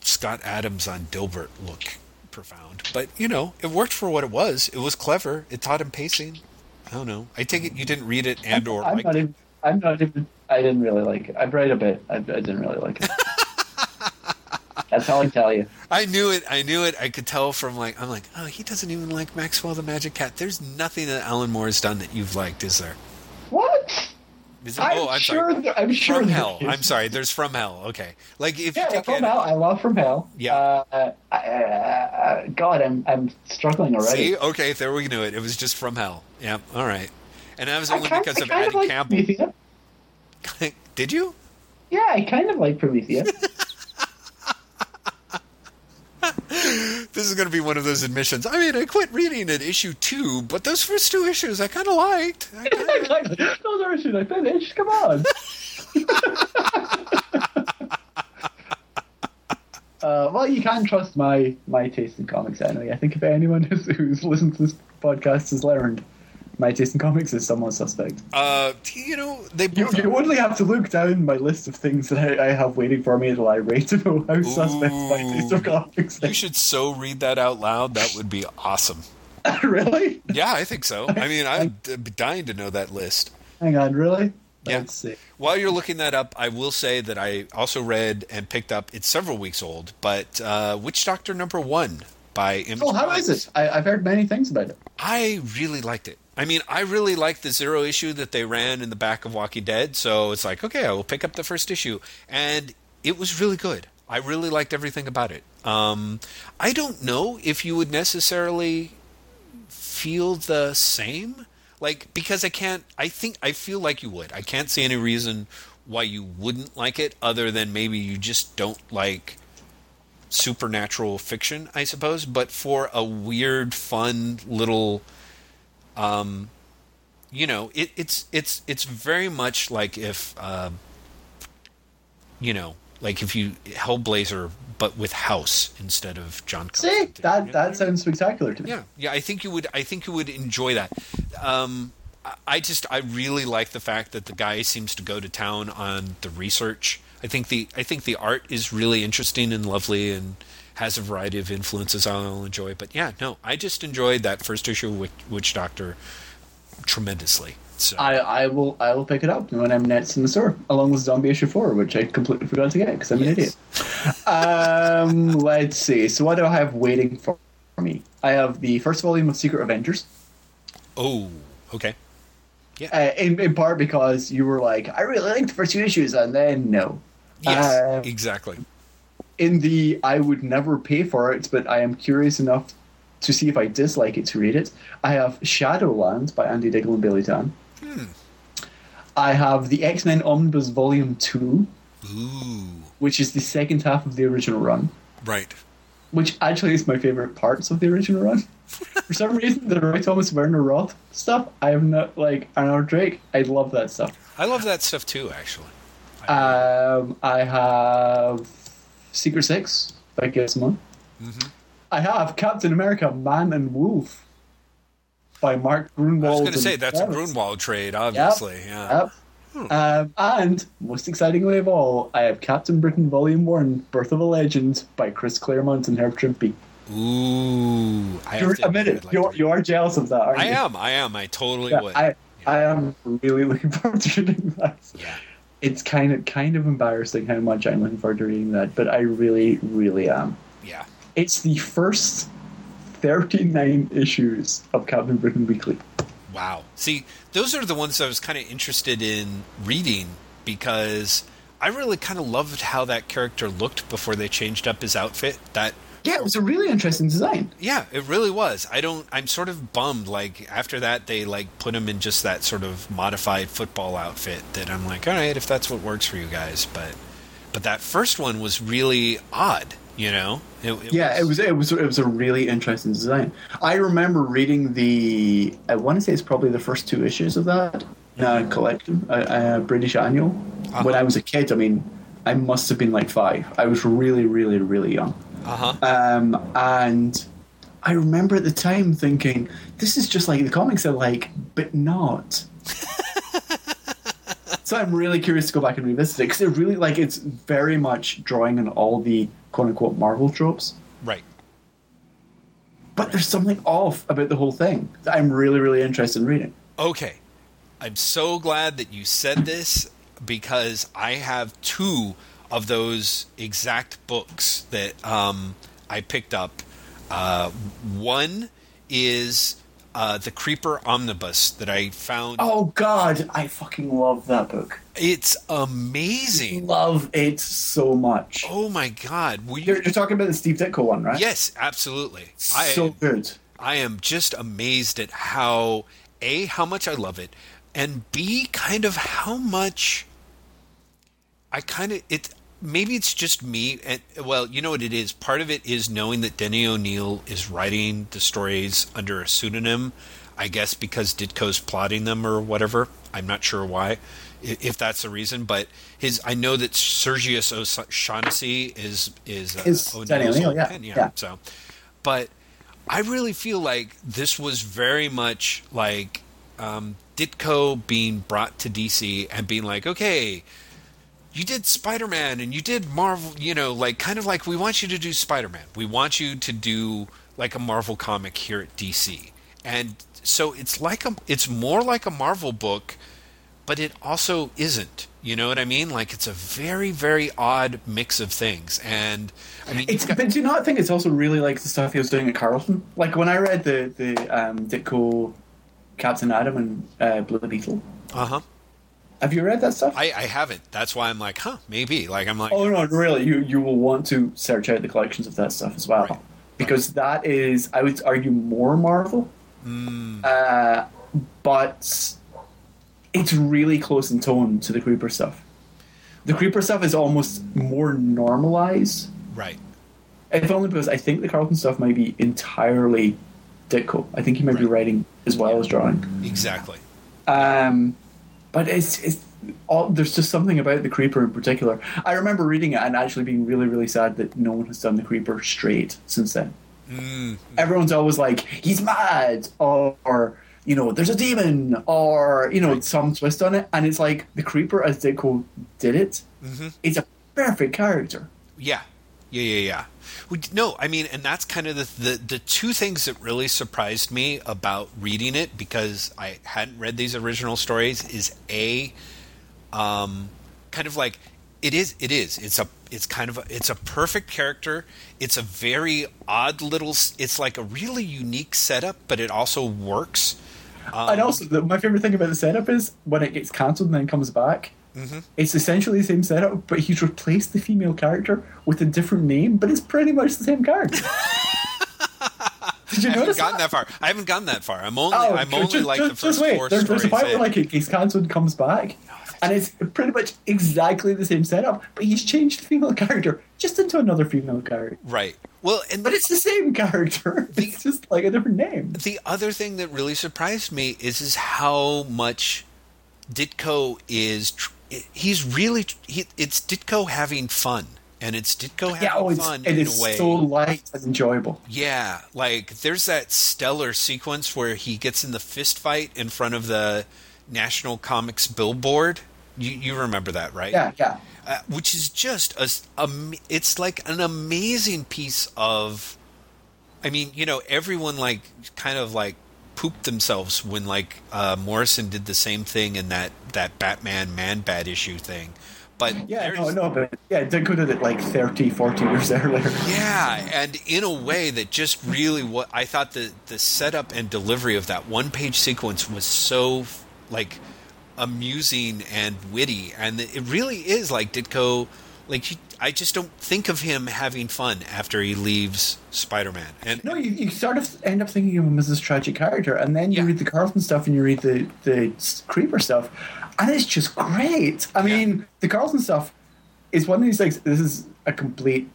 S1: Scott Adams on Dilbert look profound. But you know, it worked for what it was. It was clever. It taught him pacing. I don't know. I take it you didn't read it and or.
S2: I'm not even. I'm not even. I didn't really like it. I've read a bit. I, I didn't really like it. <laughs> That's all I tell you.
S1: I knew it. I knew it. I could tell from like I'm like, oh, he doesn't even like Maxwell the Magic Cat. There's nothing that Alan Moore has done that you've liked, is there? Is it, I'm oh, I'm
S2: sure.
S1: Sorry.
S2: I'm sure.
S1: From Hell. I'm sorry. There's From Hell. Okay. Like if
S2: yeah,
S1: you
S2: From Hell. I love From Hell.
S1: Yeah.
S2: Uh, I, uh, God, I'm I'm struggling already.
S1: See, okay, there we knew it. It was just From Hell. Yeah. All right. And that was only because of like Campbell. <laughs> Did you?
S2: Yeah, I kind of like Promethea. <laughs> <laughs>
S1: this is going to be one of those admissions. I mean, I quit reading at issue two, but those first two issues I kind of liked.
S2: Kinda... <laughs> those are issues I finished. Come on. <laughs> uh, well, you can trust my my taste in comics anyway. I think if anyone who's, who's listened to this podcast has learned my taste in comics is somewhat suspect.
S1: Uh, you know, they
S2: you, you only have to look down my list of things that I, I have waiting for me in the library to know how Ooh, suspect my taste in comics is.
S1: You should so read that out loud. That would be awesome. <laughs>
S2: really?
S1: Yeah, I think so. I mean, <laughs> I'd be dying to know that list.
S2: Hang on, really?
S1: Yeah. While you're looking that up, I will say that I also read and picked up. It's several weeks old, but uh, Witch Doctor number one by Image
S2: Oh, how is it? I, have heard many things about it.
S1: I really liked it. I mean, I really liked the zero issue that they ran in the back of Walking Dead, so it's like, okay, I will pick up the first issue. And it was really good. I really liked everything about it. Um, I don't know if you would necessarily feel the same. Like, because I can't, I think, I feel like you would. I can't see any reason why you wouldn't like it other than maybe you just don't like supernatural fiction, I suppose. But for a weird, fun little um, you know, it, it's it's it's very much like if uh, you know, like if you Hellblazer, but with House instead of John.
S2: See, that that sounds spectacular to me.
S1: Yeah, yeah, I think you would. I think you would enjoy that. Um, I just I really like the fact that the guy seems to go to town on the research. I think the I think the art is really interesting and lovely and has a variety of influences I'll enjoy. But yeah, no, I just enjoyed that first issue of Witch, Witch Doctor tremendously. So.
S2: I, I will I will pick it up when I'm next in the store, along with Xombi issue four, which I completely forgot to get because I'm yes. an idiot. um, <laughs> let's see. So what do I have waiting for me? I have the first volume of Secret Avengers.
S1: Oh, okay.
S2: Yeah. Uh, in, in part because you were like, I really liked the first two issues, and then no.
S1: Yes, uh, exactly
S2: in the I would never pay for it, but I am curious enough to see if I dislike it to read it. I have Shadowland by Andy Diggle and Billy Tan. Hmm. I have the X Men Omnibus Volume 2,
S1: Ooh.
S2: which is the second half of the original run.
S1: Right.
S2: Which actually is my favorite parts of the original run. <laughs> For some reason, the Roy Thomas Werner Roth stuff, I am not like Arnold Drake. I love that stuff.
S1: I love that stuff too, actually.
S2: Um, I have Secret Six by Gizmo.
S1: Mm-hmm.
S2: I have Captain America: Man and Wolf by Mark Gruenwald. I
S1: was going to say that's Travis. a Gruenwald trade, obviously.
S2: Yep.
S1: Yeah.
S2: Yep. Hmm. Um, and most excitingly of all, I have Captain Britain Volume One: Birth of a Legend by Chris Claremont and Herb Trimpe.
S1: Ooh, I
S2: You're, admit it.
S1: Like
S2: You're,
S1: to
S2: you are jealous of that, aren't
S1: I
S2: you?
S1: am. I am. I totally
S2: Yeah,
S1: would.
S2: I, I am really looking <laughs> forward to reading that.
S1: yeah.
S2: It's kind of kind of embarrassing how much I'm looking forward to reading that, but I really, really am.
S1: Yeah.
S2: It's the first 39 issues of Captain Britain Weekly.
S1: Wow. See, those are the ones I was kind of interested in reading because I really kind of loved how that character looked before they changed up his outfit. That
S2: Yeah, it was a really interesting design.
S1: yeah, it really was. I don't I'm sort of bummed like after that they like put him in just that sort of modified football outfit that I'm like, "All right, if that's what works for you guys." But but that first one was really odd, you know? It, it
S2: Yeah, it was it was it was a really interesting design. I remember reading the I want to say it's probably the first two issues of that uh, collection, uh, uh, British Annual.
S1: Uh-huh.
S2: When I was a kid, I mean, I must have been like five. I was really, really, really young.
S1: Uh-huh.
S2: Um, and I remember at the time thinking, this is just like the comics are like, but not. <laughs> so I'm really curious to go back and revisit it because it really like it's very much drawing on all the quote unquote Marvel tropes.
S1: Right.
S2: But there's something off about the whole thing that I'm really, really interested in reading.
S1: Okay. I'm so glad that you said this because I have two of those exact books that um, I picked up. Uh, one is uh, the Creeper Omnibus that I found.
S2: Oh God, I fucking love that book.
S1: It's amazing.
S2: Love it so much.
S1: Oh my God! You?
S2: You're, you're talking about the Steve Ditko one, right?
S1: Yes, absolutely.
S2: So good.
S1: I am just amazed at how a how much I love it, and b kind of how much I kind of it. Maybe it's just me, and well, you know what it is. Part of it is knowing that Denny O'Neil is writing the stories under a pseudonym. I guess because Ditko's plotting them or whatever. I'm not sure why, if that's the reason. But his, I know that Sergius O'Shaughnessy is is uh,
S2: Is Denny
S1: O'Neil's
S2: O'Neil,
S1: old
S2: yeah, yeah.
S1: So, but I really feel like this was very much like um, Ditko being brought to DC and being like, okay, you did Spider Man and you did Marvel, you know, like kind of like we want you to do Spider Man. We want you to do like a Marvel comic here at DC. And so it's like a, it's more like a Marvel book, but it also isn't. You know what I mean? Like it's a very, very odd mix of things. And I mean,
S2: It's,
S1: got-
S2: but do you not think it's also really like the stuff he was doing at Charlton? Like when I read the the um, Ditko, Captain Atom, and uh, Blue Beetle.
S1: uh huh.
S2: Have you read that stuff?
S1: I, I haven't. That's why I'm like, huh, maybe. Like I'm like,
S2: oh no, really? You you will want to search out the collections of that stuff as well,
S1: Right.
S2: because that is, I would argue, more Marvel.
S1: mm,
S2: Uh, but it's really close in tone to the Creeper stuff. The Creeper stuff is almost more normalized.
S1: right.
S2: If only because I think the Charlton stuff might be entirely Ditko. I think he might be writing as well as drawing.
S1: Exactly.
S2: Um, but it's it's all, there's just something about the Creeper in particular. I remember reading it and actually being really really sad that no one has done the Creeper straight since then.
S1: Mm,
S2: Everyone's always like he's mad or. or you know, there's a demon, or you know, some twist on it, and it's like the creeper as Ditko did it.
S1: mhm.
S2: It's a perfect character.
S1: Yeah. Yeah, yeah, yeah. We, no, I mean, and that's kind of the, the the two things that really surprised me about reading it because I hadn't read these original stories is a, um, kind of like it is. It is. It's a. It's kind of a. It's a perfect character. It's a very odd little. It's like a really unique setup, but it also works. Um,
S2: and also, the, my favorite thing about the setup is when it gets cancelled and then comes back.
S1: Mhm.
S2: It's essentially the same setup, but he's replaced the female character with a different name, but it's pretty much the same character. <laughs> Did you
S1: I haven't
S2: notice
S1: gotten
S2: that?
S1: that far. I haven't gotten that far. I'm only.
S2: Oh,
S1: I'm only like
S2: just,
S1: the first
S2: just wait.
S1: four
S2: There- there's a
S1: stories
S2: part where like gets cancelled and comes back, and it's pretty much exactly the same setup, but he's changed the female <laughs> character just into another female character.
S1: Right. Well, and
S2: But it's the same character. <laughs> It's just like a different name.
S1: the other thing that really surprised me is is how much Ditko is. tr- He's really. He, it's Ditko having fun, and it's Ditko having
S2: Yeah, oh, it's,
S1: fun
S2: it
S1: in
S2: is
S1: a way.
S2: It's so light and enjoyable.
S1: Yeah, like there's that stellar sequence where he gets in the fist fight in front of the National Comics billboard. You you remember that, right?
S2: Yeah, yeah.
S1: uh, which is just a, am- it's like an amazing piece of I mean, you know, everyone like kind of like pooped themselves when like uh, Morrison did the same thing in that that Batman Man Bat issue thing. But
S2: Yeah, no, no, but yeah, Ditko did it like 30, 40 years earlier.
S1: Yeah, and in a way that just really what I thought the the setup and delivery of that one page sequence was so like amusing and witty, and it really is like Ditko. Like you, I just don't think of him having fun after he leaves Spider Man, and
S2: No, you, you sort of end up thinking of him as this tragic character, and then you
S1: Yeah.
S2: read the Charlton stuff and you read the the Creeper stuff, and it's just great. I
S1: Yeah.
S2: mean, the Charlton stuff is one of these things. This is a complete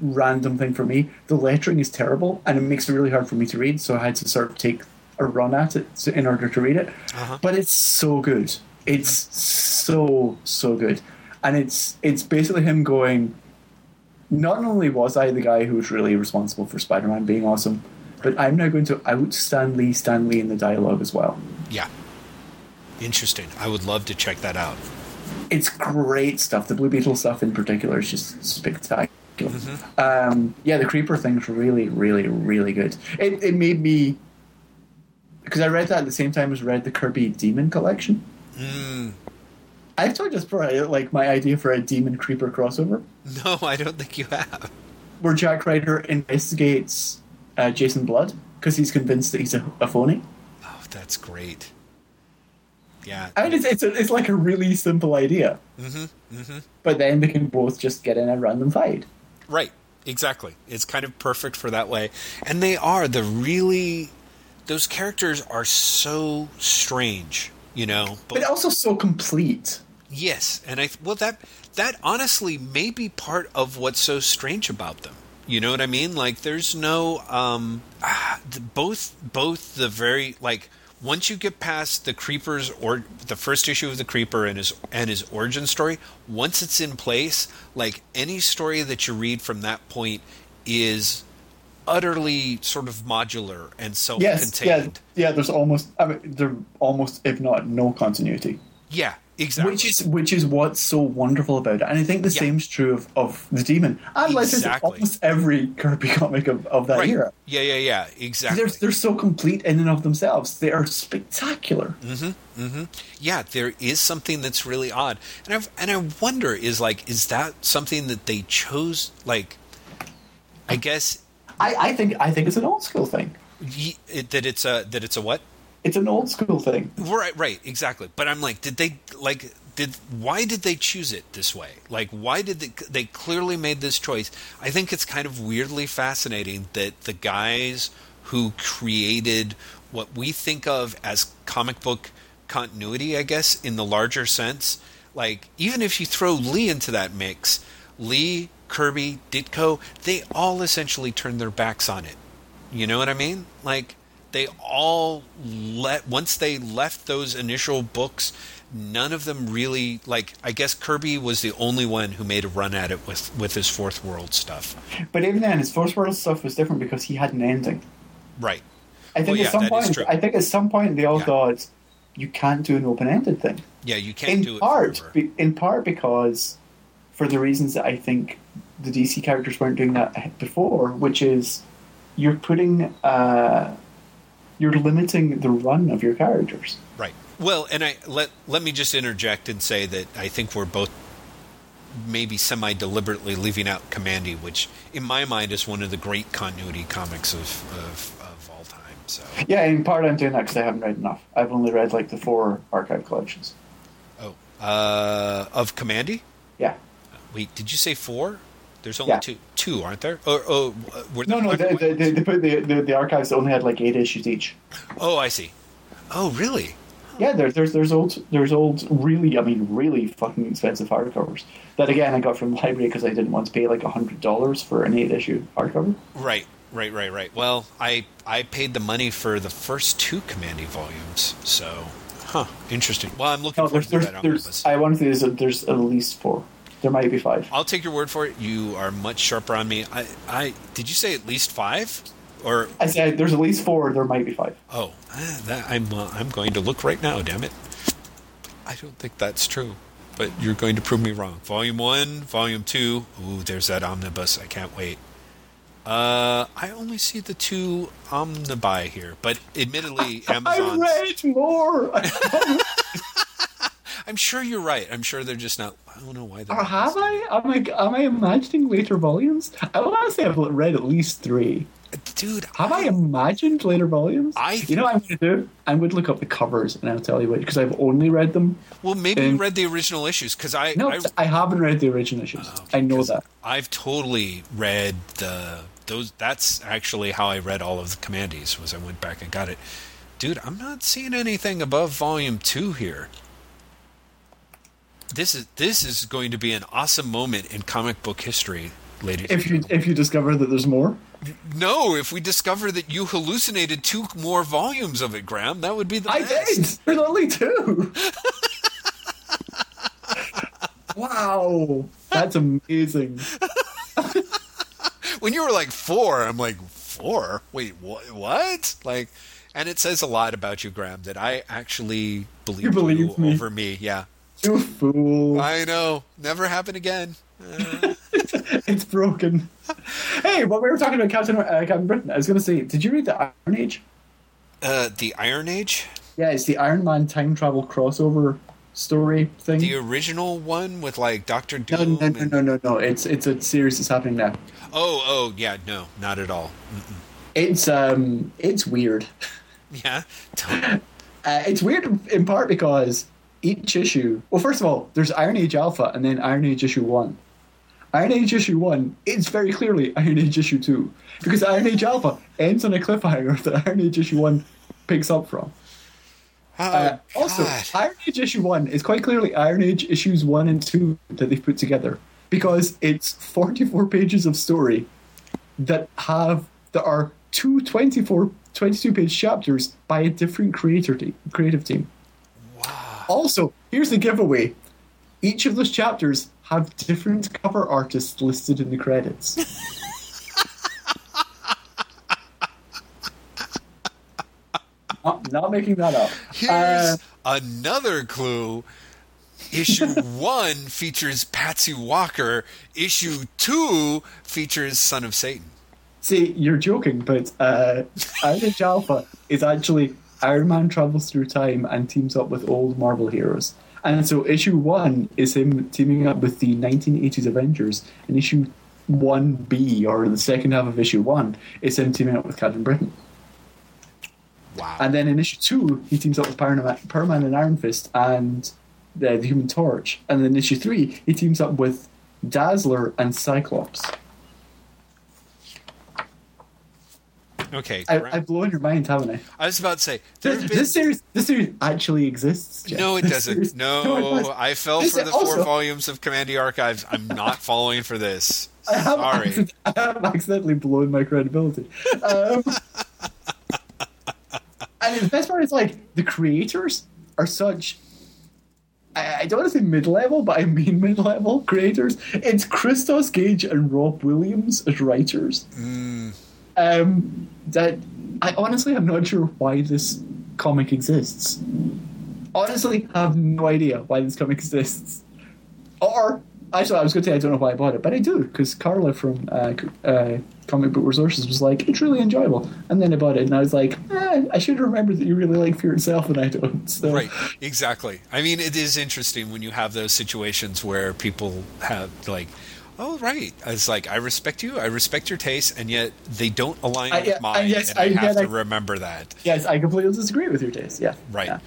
S2: random thing for me. The lettering is terrible, and it makes it really hard for me to read. So I had to sort of take a run at it in order to read it.
S1: Uh-huh.
S2: But it's so good. It's so so good, and it's it's basically him going not only was I the guy who was really responsible for Spider Man being awesome, but I'm now going to out Stan Lee, Stan Lee in the dialogue as well.
S1: yeah, interesting. I would love to check that out.
S2: It's great stuff. The Blue Beetle stuff in particular is just spectacular. Um, yeah, the Creeper thing's really, really, really good. It, it made me because I read that at the same time as read the Kirby Demon collection. I've told this for like my idea for a Demon Creeper crossover.
S1: No, I don't think you have.
S2: where Jack Ryder investigates uh, Jason Blood because he's convinced that he's a, a phony.
S1: Oh, that's great. Yeah,
S2: I mean, it's it's, a, it's like a really simple idea. Mm-hmm, mm-hmm. But then they can both just get in a random fight.
S1: Right. Exactly. It's kind of perfect for that way. And they are the really those characters are so strange, you know.
S2: But also so complete.
S1: Yes, and I well that that honestly may be part of what's so strange about them. You know what I mean? Like there's no um ah, <sighs> the, both both the very like once you get past the creepers or the first issue of the creeper and his and his origin story, once it's in place, like any story that you read from that point is utterly sort of modular and
S2: Yes,
S1: self-contained.
S2: yeah, yeah. There's almost, I mean, there almost, if not no continuity,
S1: Yeah, exactly.
S2: which is which is what's so wonderful about it. And I think the
S1: Yeah.
S2: same's true of, of the demon, and like
S1: Exactly.
S2: almost every Kirby comic of, of that
S1: right.
S2: era.
S1: Yeah, yeah, yeah. Exactly.
S2: They're they're so complete in and of themselves. They are spectacular. Mm-hmm. Mm-hmm.
S1: Yeah, there is something that's really odd, and I and I wonder is like is that something that they chose? Like, I guess
S2: I, I think I think it's an old school thing.
S1: ye, it, that it's a that it's a what?
S2: It's an old school thing.
S1: Right, right, exactly. But I'm like, did they like? Did why did they choose it this way? Like, why did they? They clearly made this choice. I think it's kind of weirdly fascinating that the guys who created what we think of as comic book continuity, I guess, in the larger sense, like even if you throw Lee into that mix, Lee, Kirby, Ditko, they all essentially turned their backs on it. You know what I mean? Like they all let once they left those initial books, none of them really like I guess Kirby was the only one who made a run at it with with his fourth world stuff.
S2: But even then, his fourth world stuff was different because he had an ending.
S1: Right.
S2: I think
S1: Well, yeah,
S2: at some point. I think at some point they all
S1: Yeah.
S2: thought you can't do an open-ended thing.
S1: Yeah, you can't
S2: in
S1: do it
S2: part, be, in part because for the reasons that I think the DC characters weren't doing that before, which is you're putting, uh, you're limiting the run of your characters.
S1: Right. Well, and I let let me just interject and say that I think we're both maybe semi deliberately leaving out Kamandi, which in my mind is one of the great continuity comics of of, of all time. So
S2: Yeah, in part I'm doing that because I haven't read enough. I've only read like the four archive collections.
S1: oh, uh, of Kamandi.
S2: Yeah.
S1: Wait, did you say four? There's only
S2: Yeah.
S1: two, two, aren't there? Or oh, were
S2: No,
S1: there
S2: no, they, they, they, they put the, the the archives only had like eight issues each.
S1: Oh, I see. Oh, really?
S2: Yeah, there's there's there's old there's old really I mean really fucking expensive hardcovers that again I got from the library because I didn't want to pay like a hundred dollars for an eight issue hardcover.
S1: Right, right, right, right. Well, I I paid the money for the first two Kamandi volumes, so huh, interesting. Well, I'm looking
S2: No,
S1: forward
S2: there's
S1: to
S2: there's,
S1: that
S2: there's. I want to say there's, there's at least four. There might be five.
S1: I'll take your word for it. You are much sharper on me. I, I did you say at least five, or
S2: I said there's at least four. There might be five.
S1: oh, ah, that, I'm uh, I'm going to look right now. Damn it! I don't think that's true, but you're going to prove me wrong. Volume one, volume two. Ooh, there's that omnibus. I can't wait. Uh, I only see the two omnibuy here, but admittedly, Amazon. <laughs>
S2: I read more. <laughs> <laughs>
S1: I'm sure you're right. I'm sure they're just not. I don't know why. They're
S2: or
S1: not
S2: have. I? Am I? Am I imagining later volumes? I want to say I've read at least three.
S1: dude?
S2: Have I imagined later volumes?
S1: I-
S2: you know what I'm going to do? I'm to look up the covers and I'll tell you which because I've only read them.
S1: Well, maybe you
S2: Um,
S1: read the original issues because I,
S2: No,
S1: I
S2: I, haven't read the original issues.
S1: okay,
S2: I know that.
S1: I've totally read the those. That's actually how I read all of the Kamandis. Was I went back and got it, dude? I'm not seeing anything above volume two here. This is this is going to be an awesome moment in comic book history, ladies.
S2: If you if you discover that there's more,
S1: no, if we discover that you hallucinated two more volumes of it, Graeme, that would be the
S2: I
S1: best.
S2: did. There's only two. <laughs> wow, that's amazing. <laughs>
S1: when you were like four, I'm like four. Wait, what? What? Like, and it says a lot about you, Graeme, that I actually believe
S2: You believe me.
S1: over me. Yeah,
S2: You <laughs> fool!
S1: I know. Never happen again. Uh, <laughs>
S2: it's broken. Hey, when we were talking about Captain uh, Captain Britain, I was going to say, did you read the Iron Age?
S1: uh, the Iron Age,
S2: Yeah, it's the Iron Man time travel crossover story thing.
S1: the original one with like Doctor
S2: no,
S1: Doom.
S2: no, no,
S1: and-
S2: no, no, no. It's it's a series that's happening now.
S1: Oh, oh, yeah, no, not at all. Mm-mm.
S2: It's um, it's weird.
S1: Yeah, <laughs>
S2: Uh, it's weird in part because each issue. Well, first of all, there's Iron Age Alpha and then Iron Age issue one. Iron Age issue one is very clearly Iron Age issue two because Iron Age Alpha ends on a cliffhanger <laughs> that Iron Age issue one picks up from.
S1: oh,
S2: Uh, also, Iron Age issue one is quite clearly Iron Age issues one and two that they've put together because it's 44 pages of story that have that are two 24 22 page chapters by a different creator team, creative team.
S1: Wow.
S2: Also, here's the giveaway. Each of those chapters have different cover artists listed in the credits. <laughs> not, not making that up.
S1: Here's
S2: Uh,
S1: another clue. Issue <laughs> one features Patsy Walker. Issue two features Son of Satan.
S2: See, you're joking, but uh, Iron Age Alpha is actually Iron Man travels through time and teams up with old Marvel heroes. And so issue one is him teaming up with the 1980s Avengers, and issue 1B, or the second half of issue one, is him teaming up with Captain Britain.
S1: Wow.
S2: And then in issue two, he teams up with Power Man, and Iron Fist and the, the Human Torch. And then in issue three, he teams up with Dazzler and Cyclops.
S1: Okay.
S2: I. I've blown your mind, haven't I?
S1: I was about to say
S2: This,
S1: been.
S2: this series, this series actually exists. Jeff.
S1: no, it
S2: This
S1: doesn't.
S2: series-
S1: no, <laughs>
S2: it.
S1: I fell
S2: This
S1: for the four volumes of Kamandi Archives. I'm not falling for this. <laughs>
S2: I have,
S1: Sorry.
S2: I have accidentally blown my credibility. Um, <laughs> and the best part is like the creators are such. I, I don't want to say mid-level, but I mean mid-level creators. It's Christos Gage and Rob Williams as writers. Um, that I honestly am not sure why this comic exists. Honestly, I have no idea why this comic exists. Or actually, I was going to say I don't know why I bought it, but I do because Carla from uh, uh, Comic Book Resources was like, "It's really enjoyable," and then I bought it, and I was like, eh, "I should remember that you really like Fear Itself, and I don't." <laughs> So,
S1: Right, exactly. I mean, it is interesting when you have those situations where people have like, "Oh, right." It's like I respect you, I respect your taste, and yet they don't align
S2: I-
S1: with
S2: yeah,
S1: mine,
S2: and yes,
S1: and I,
S2: I-
S1: have to
S2: I-
S1: remember that.
S2: Yes, I completely disagree with your taste. Yeah,
S1: Right.
S2: Yeah.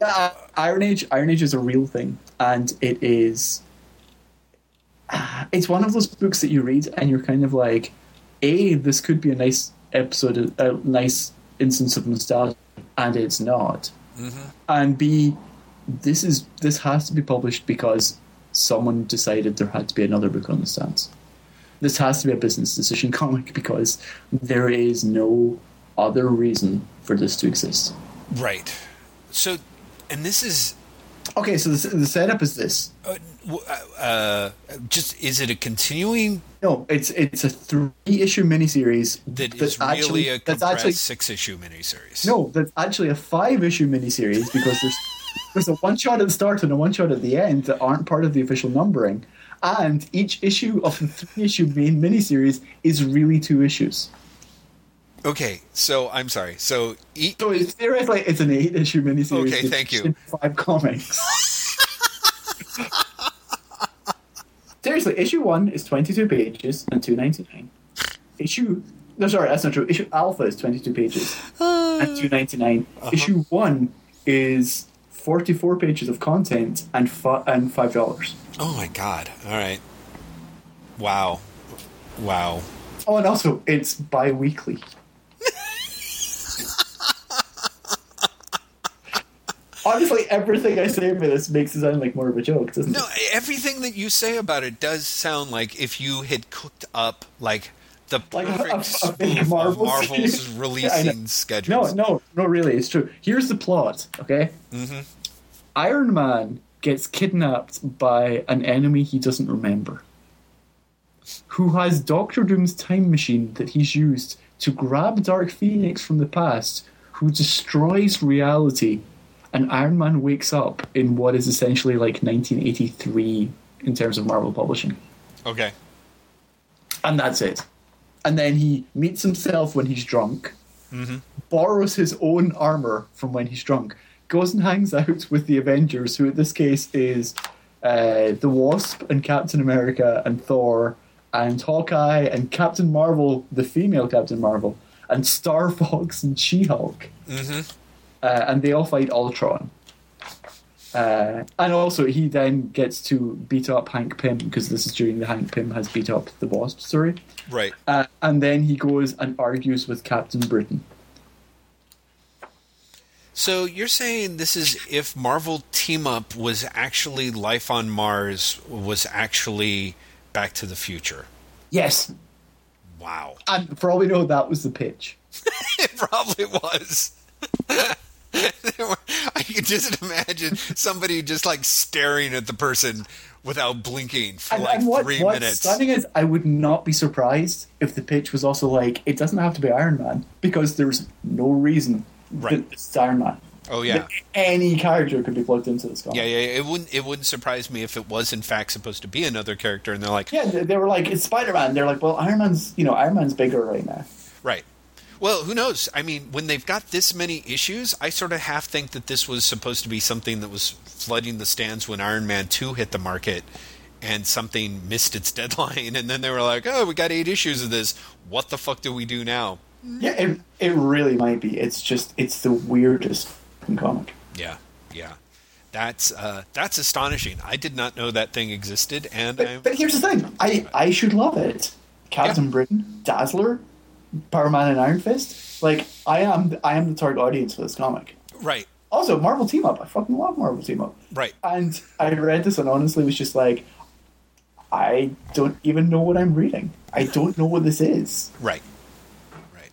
S2: Uh, Iron Age, Iron Age is a real thing, and it is. uh, It's one of those books that you read, and you're kind of like, "A, this could be a nice episode, a nice instance of nostalgia," and it's not. And B, this is this has to be published because someone decided there had to be another book on the stands. This has to be a business decision <laughs> comic because there is no other reason for this to exist.
S1: Right. So, and this is
S2: Okay, so the, the setup is this.
S1: uh, uh, just is it a continuing
S2: No, it's it's a three issue miniseries
S1: that
S2: that's
S1: is really a
S2: that's
S1: compressed
S2: actually
S1: six issue miniseries?
S2: no, that's actually a five issue miniseries because there's there's a one shot at the start and a one shot at the end that aren't part of the official numbering. And each issue of the three issue main miniseries is really two issues.
S1: Okay, so I'm sorry. So e-
S2: So it's theoretically it's an eight issue miniseries.
S1: Okay, thank you.
S2: Five comics. <laughs> Seriously, issue one is 22 pages and 2.99. Issue no, sorry, that's not true. Issue alpha is 22 pages and 2.99.
S1: Uh-huh.
S2: Issue one is 44 pages of content and fi- and five dollars.
S1: oh my god. All right. Wow. Wow.
S2: Oh, and also it's bi-weekly. <laughs> Honestly, everything I say about this makes it sound like more of a joke, doesn't
S1: No,
S2: it?
S1: No, everything that you say about it does sound like if you had cooked up like the
S2: Like
S1: perfect
S2: a- a
S1: spoof
S2: big
S1: of <laughs>
S2: Marvel
S1: Marvel's <laughs> releasing
S2: Yeah. No, no, no, really, it's true. Here's the plot, okay?
S1: Mm-hmm.
S2: Iron Man gets kidnapped by an enemy he doesn't remember, who has Doctor Doom's time machine that he's used to grab Dark Phoenix from the past, who destroys reality, and Iron Man wakes up in what is essentially like 1983 in terms of Marvel publishing.
S1: Okay.
S2: And that's it. And then he meets himself when he's drunk, borrows his own armor from when he's drunk, goes and hangs out with the Avengers, who in this case is uh, the Wasp and Captain America and Thor and Hawkeye and Captain Marvel, the female Captain Marvel, and Star <laughs> Fox and She Hulk.
S1: Mm-hmm.
S2: Uh, and they all fight Ultron. Uh, and also, he then gets to beat up Hank Pym because this is during the Hank Pym has beat up the Wasp story.
S1: Right.
S2: Uh, and then he goes and argues with Captain Britain.
S1: So you're saying this is if Marvel Team Up was actually Life on Mars was actually Back to the Future.
S2: Yes.
S1: Wow.
S2: And for all we know, that was the pitch. <laughs>
S1: It probably was. <laughs> I can just imagine somebody just like staring at the person without blinking for
S2: And,
S1: like
S2: and what,
S1: three
S2: what's
S1: minutes.
S2: stunning is, I would not be surprised if the pitch was also like, it doesn't have to be Iron Man because there's no reason
S1: Right.
S2: it's Iron Man.
S1: Oh yeah.
S2: Any character could be plugged into this comic.
S1: Yeah, yeah, yeah. It wouldn't. It wouldn't surprise me if it was in fact supposed to be another character, and they're like,
S2: Yeah, they, they were like, it's Spider Man. They're like, well, Iron Man's, you know, Iron Man's bigger right now.
S1: Right. Well, who knows? I mean, when they've got this many issues, I sort of half think that this was supposed to be something that was flooding the stands when Iron Man 2 hit the market and something missed its <laughs> deadline. And then they were like, oh, we got eight issues of this. What the fuck do we do now?
S2: Yeah, it, it really might be. It's just, it's the weirdest comic.
S1: Yeah, yeah. That's uh, that's astonishing. I did not know that thing existed, and
S2: But, but here's the thing I, I should love it. Captain
S1: Yeah.
S2: Britain, Dazzler, Power Man, and Iron Fist. Like, I am I am the target audience for this comic.
S1: right,
S2: Also, Marvel Team Up. I fucking love Marvel Team Up.
S1: right.
S2: And I read this and honestly was just like, I don't even know what I'm reading. I don't know what this is.
S1: Right. Right.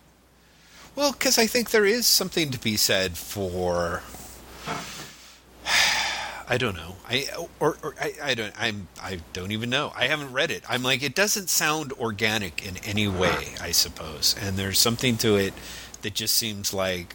S1: Well, because I think there is something to be said for. I don't know. I or, or I, I don't. I'm. I don't even know. I haven't read it. I'm like it doesn't sound organic in any way. I suppose, and there's something to it that just seems like.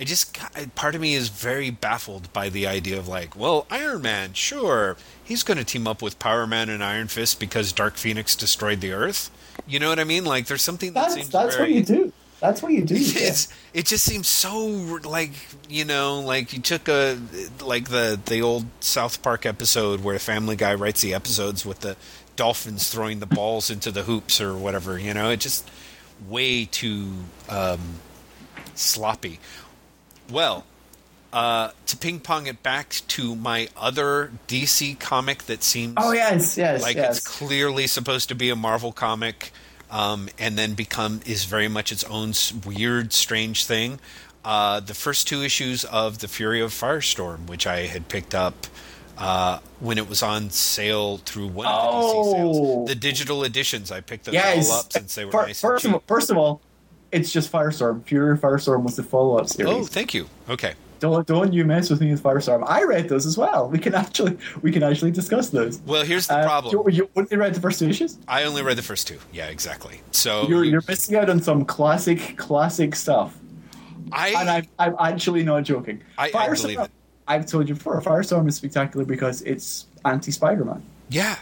S1: I just part of me is very baffled by the idea of like, well, Iron Man, sure, he's going to team up with Power Man and Iron Fist because Dark Phoenix destroyed the Earth. You know what I mean? Like, there's something that
S2: That's
S1: seems
S2: that's
S1: very.
S2: what you do. That's what you do.
S1: It's it just seems so like you know like you took a like the the old South Park episode where Family Guy writes the episodes with the dolphins throwing the balls into the hoops or whatever you know it just way too um, sloppy. Well, uh, to ping pong it back to my other DC comic that seems
S2: Oh yes, yes,
S1: like
S2: yes.
S1: it's clearly supposed to be a Marvel comic, um, and then become is very much its own weird, strange thing. Uh, the first two issues of the Fury of Firestorm, which I had picked up uh, when it was on sale through one of the DC
S2: Oh.
S1: sales, the digital editions. I picked those
S2: yes.
S1: all up since they were
S2: Fir-
S1: nice.
S2: first, of
S1: cheap.
S2: all, first of all, it's just Firestorm. Fury of Firestorm was the follow-up series.
S1: oh, thank you. Okay.
S2: Don't don't you mess with me with Firestorm. I read those as well. We can actually we can actually discuss those.
S1: Well, here's the
S2: Uh,
S1: problem.
S2: You, you only read the first two issues.
S1: I only read the first two. Yeah, exactly. So
S2: You're you're missing out on some classic classic stuff.
S1: I
S2: And I'm I'm actually not joking.
S1: I- I believe it.
S2: I've told you before, Firestorm is spectacular because it's anti Spider Man.
S1: Yeah,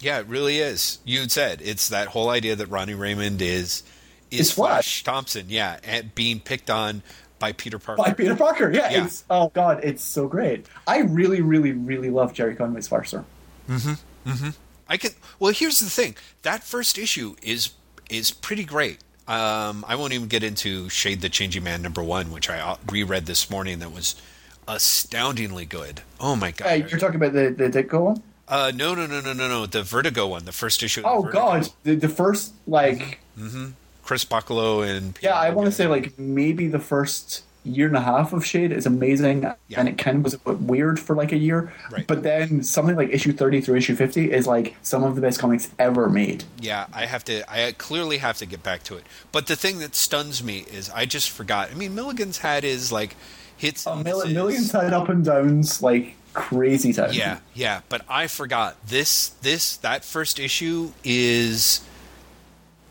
S1: yeah, it really is. You said it's that whole idea that Ronnie Raymond is is
S2: It's
S1: Flash Thompson, yeah, and being picked on by Peter Parker.
S2: By Peter Parker, yeah,
S1: Yeah.
S2: It's oh god, it's so great. I really, really, really love Gerry Conway's Firestorm.
S1: I can. Well, here's the thing. That first issue is is pretty great. Um, I won't even get into Shade the Changing Man number one, which I uh, reread this morning. That was astoundingly good. Oh my god!
S2: Uh, you're talking about the the Ditko one?
S1: Uh, no, no, no, no, no, no. The Vertigo one, the first issue.
S2: Oh
S1: Vertigo.
S2: god, the, the first like
S1: Chris Bachalo and
S2: yeah, I want to say like maybe the first year and a half of Shade is amazing,
S1: Yeah.
S2: and it kind of was a bit weird for like a year.
S1: Right.
S2: But then something like issue thirty through issue fifty is like some of the best comics ever made.
S1: Yeah, I have to. I clearly have to get back to it. But the thing that stuns me is I just forgot. I mean, Milligan's had his like hits.
S2: A
S1: and
S2: mil-
S1: misses.
S2: millions had up and downs like crazy time.
S1: Yeah, yeah, but I forgot this. This that first issue is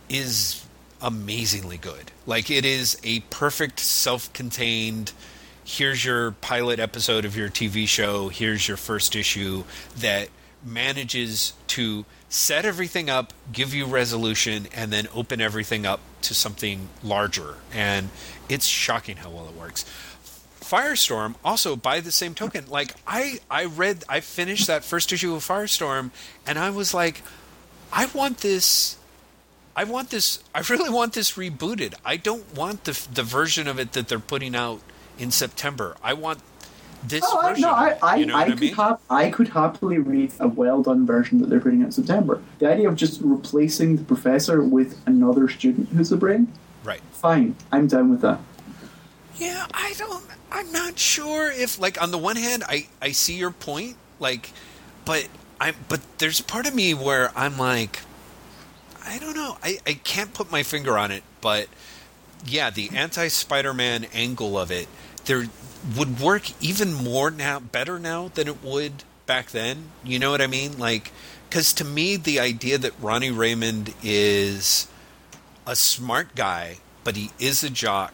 S1: is amazingly good. Like it is a perfect self-contained. Here's your pilot episode of your TV show. Here's your first issue that manages to set everything up, give you resolution, and then open everything up to something larger. And it's shocking how well it works. Firestorm also by the same token like I I read I finished that first issue of Firestorm and I was like I want this I want this I really want this rebooted. I don't want the the version of it that they're putting out in September. I want this
S2: Oh,
S1: version.
S2: no, I, I,
S1: you know
S2: I
S1: I
S2: could
S1: mean?
S2: hap- I could happily read a well done version that they're putting out in September. The idea of just replacing the professor with another student who's a brain,
S1: right.
S2: fine, I'm down with that.
S1: Yeah, I don't. I'm not sure if, like, on the one hand, I I see your point, like, but I but there's part of me where I'm like, I don't know. I I can't put my finger on it, but yeah, the anti Spider-Man angle of it there would work even more now, better now than it would back then. You know what I mean? Like, because to me, the idea that Ronnie Raymond is a smart guy, but he is a jock,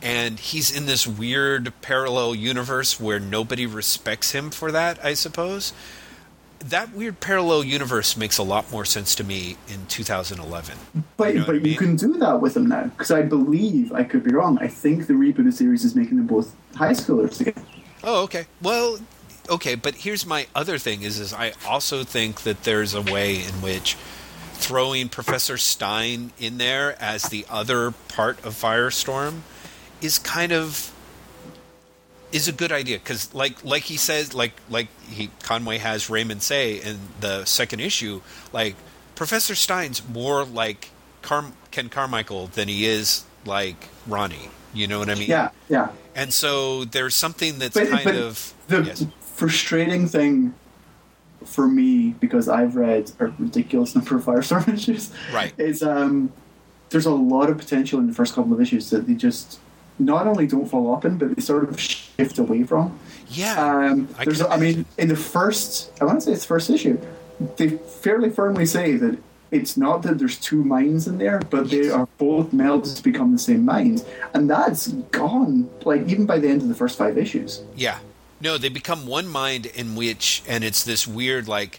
S1: and he's in this weird parallel universe where nobody respects him for that, I suppose. That weird parallel universe makes a lot more sense to me in 2011.
S2: But
S1: You know
S2: but
S1: I
S2: you can do that with them now because I believe I could be wrong. I think the rebooted series is making them both high schoolers again.
S1: Oh, okay. Well, okay, but here's my other thing is is I also think that there's a way in which throwing Professor Stein in there as the other part of Firestorm is kind of is a good idea because like like he says like like he Conway has Raymond say in the second issue like Professor Stein's more like Car- Ken Carmichael than he is like Ronnie. You know what I mean?
S2: Yeah, yeah.
S1: And so there's something that's
S2: But,
S1: kind
S2: but
S1: of
S2: the
S1: yes.
S2: frustrating thing for me because I've read a ridiculous <laughs> number of Firestorm issues.
S1: Right.
S2: Is um, there's a lot of potential in the first couple of issues that they just not only don't follow up in, but they sort of shift away from.
S1: yeah.
S2: Um,
S1: I
S2: there's, I mean, in the first, I want to say it's the first issue, they fairly firmly say that it's not that there's two minds in there, but they are both melded to become the same mind, and that's gone. Like even by the end of the first five issues.
S1: yeah. No, they become one mind in which and it's this weird like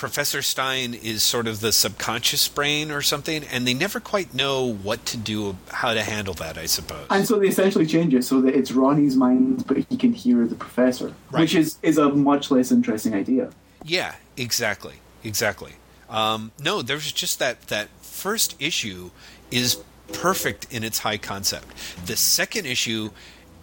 S1: Professor Stein is sort of the subconscious brain or something and they never quite know what to do how to handle that, I suppose.
S2: And so they essentially change it so that it's Ronnie's mind, but he can hear the professor,
S1: Right.
S2: which is is a much less interesting idea.
S1: Yeah, exactly, exactly. Um, no, there's just that that first issue is perfect in its high concept. The second issue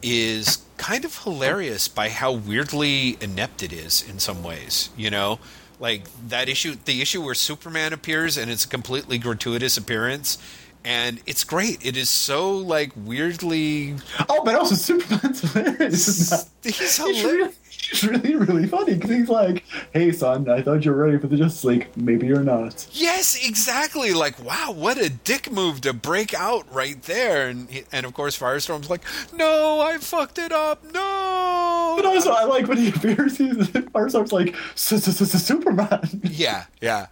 S1: is kind of hilarious by how weirdly inept it is in some ways. You know, like that issue, the issue where Superman appears and it's a completely gratuitous appearance. And it's great. It is so like weirdly.
S2: Oh, but also Superman's hilarious. isn't that?
S1: He's
S2: He's
S1: hilarious.
S2: He's really, really funny because he's like, "Hey, son, I thought you were ready for the Justice League. Maybe you're not."
S1: Yes, exactly. Like, wow, what a dick move to break out right there. And and of course, Firestorm's like, no, I fucked it up. No.
S2: But also, I like when he appears. He's Firestorm's like "S- s- s- Superman.
S1: Yeah, yeah,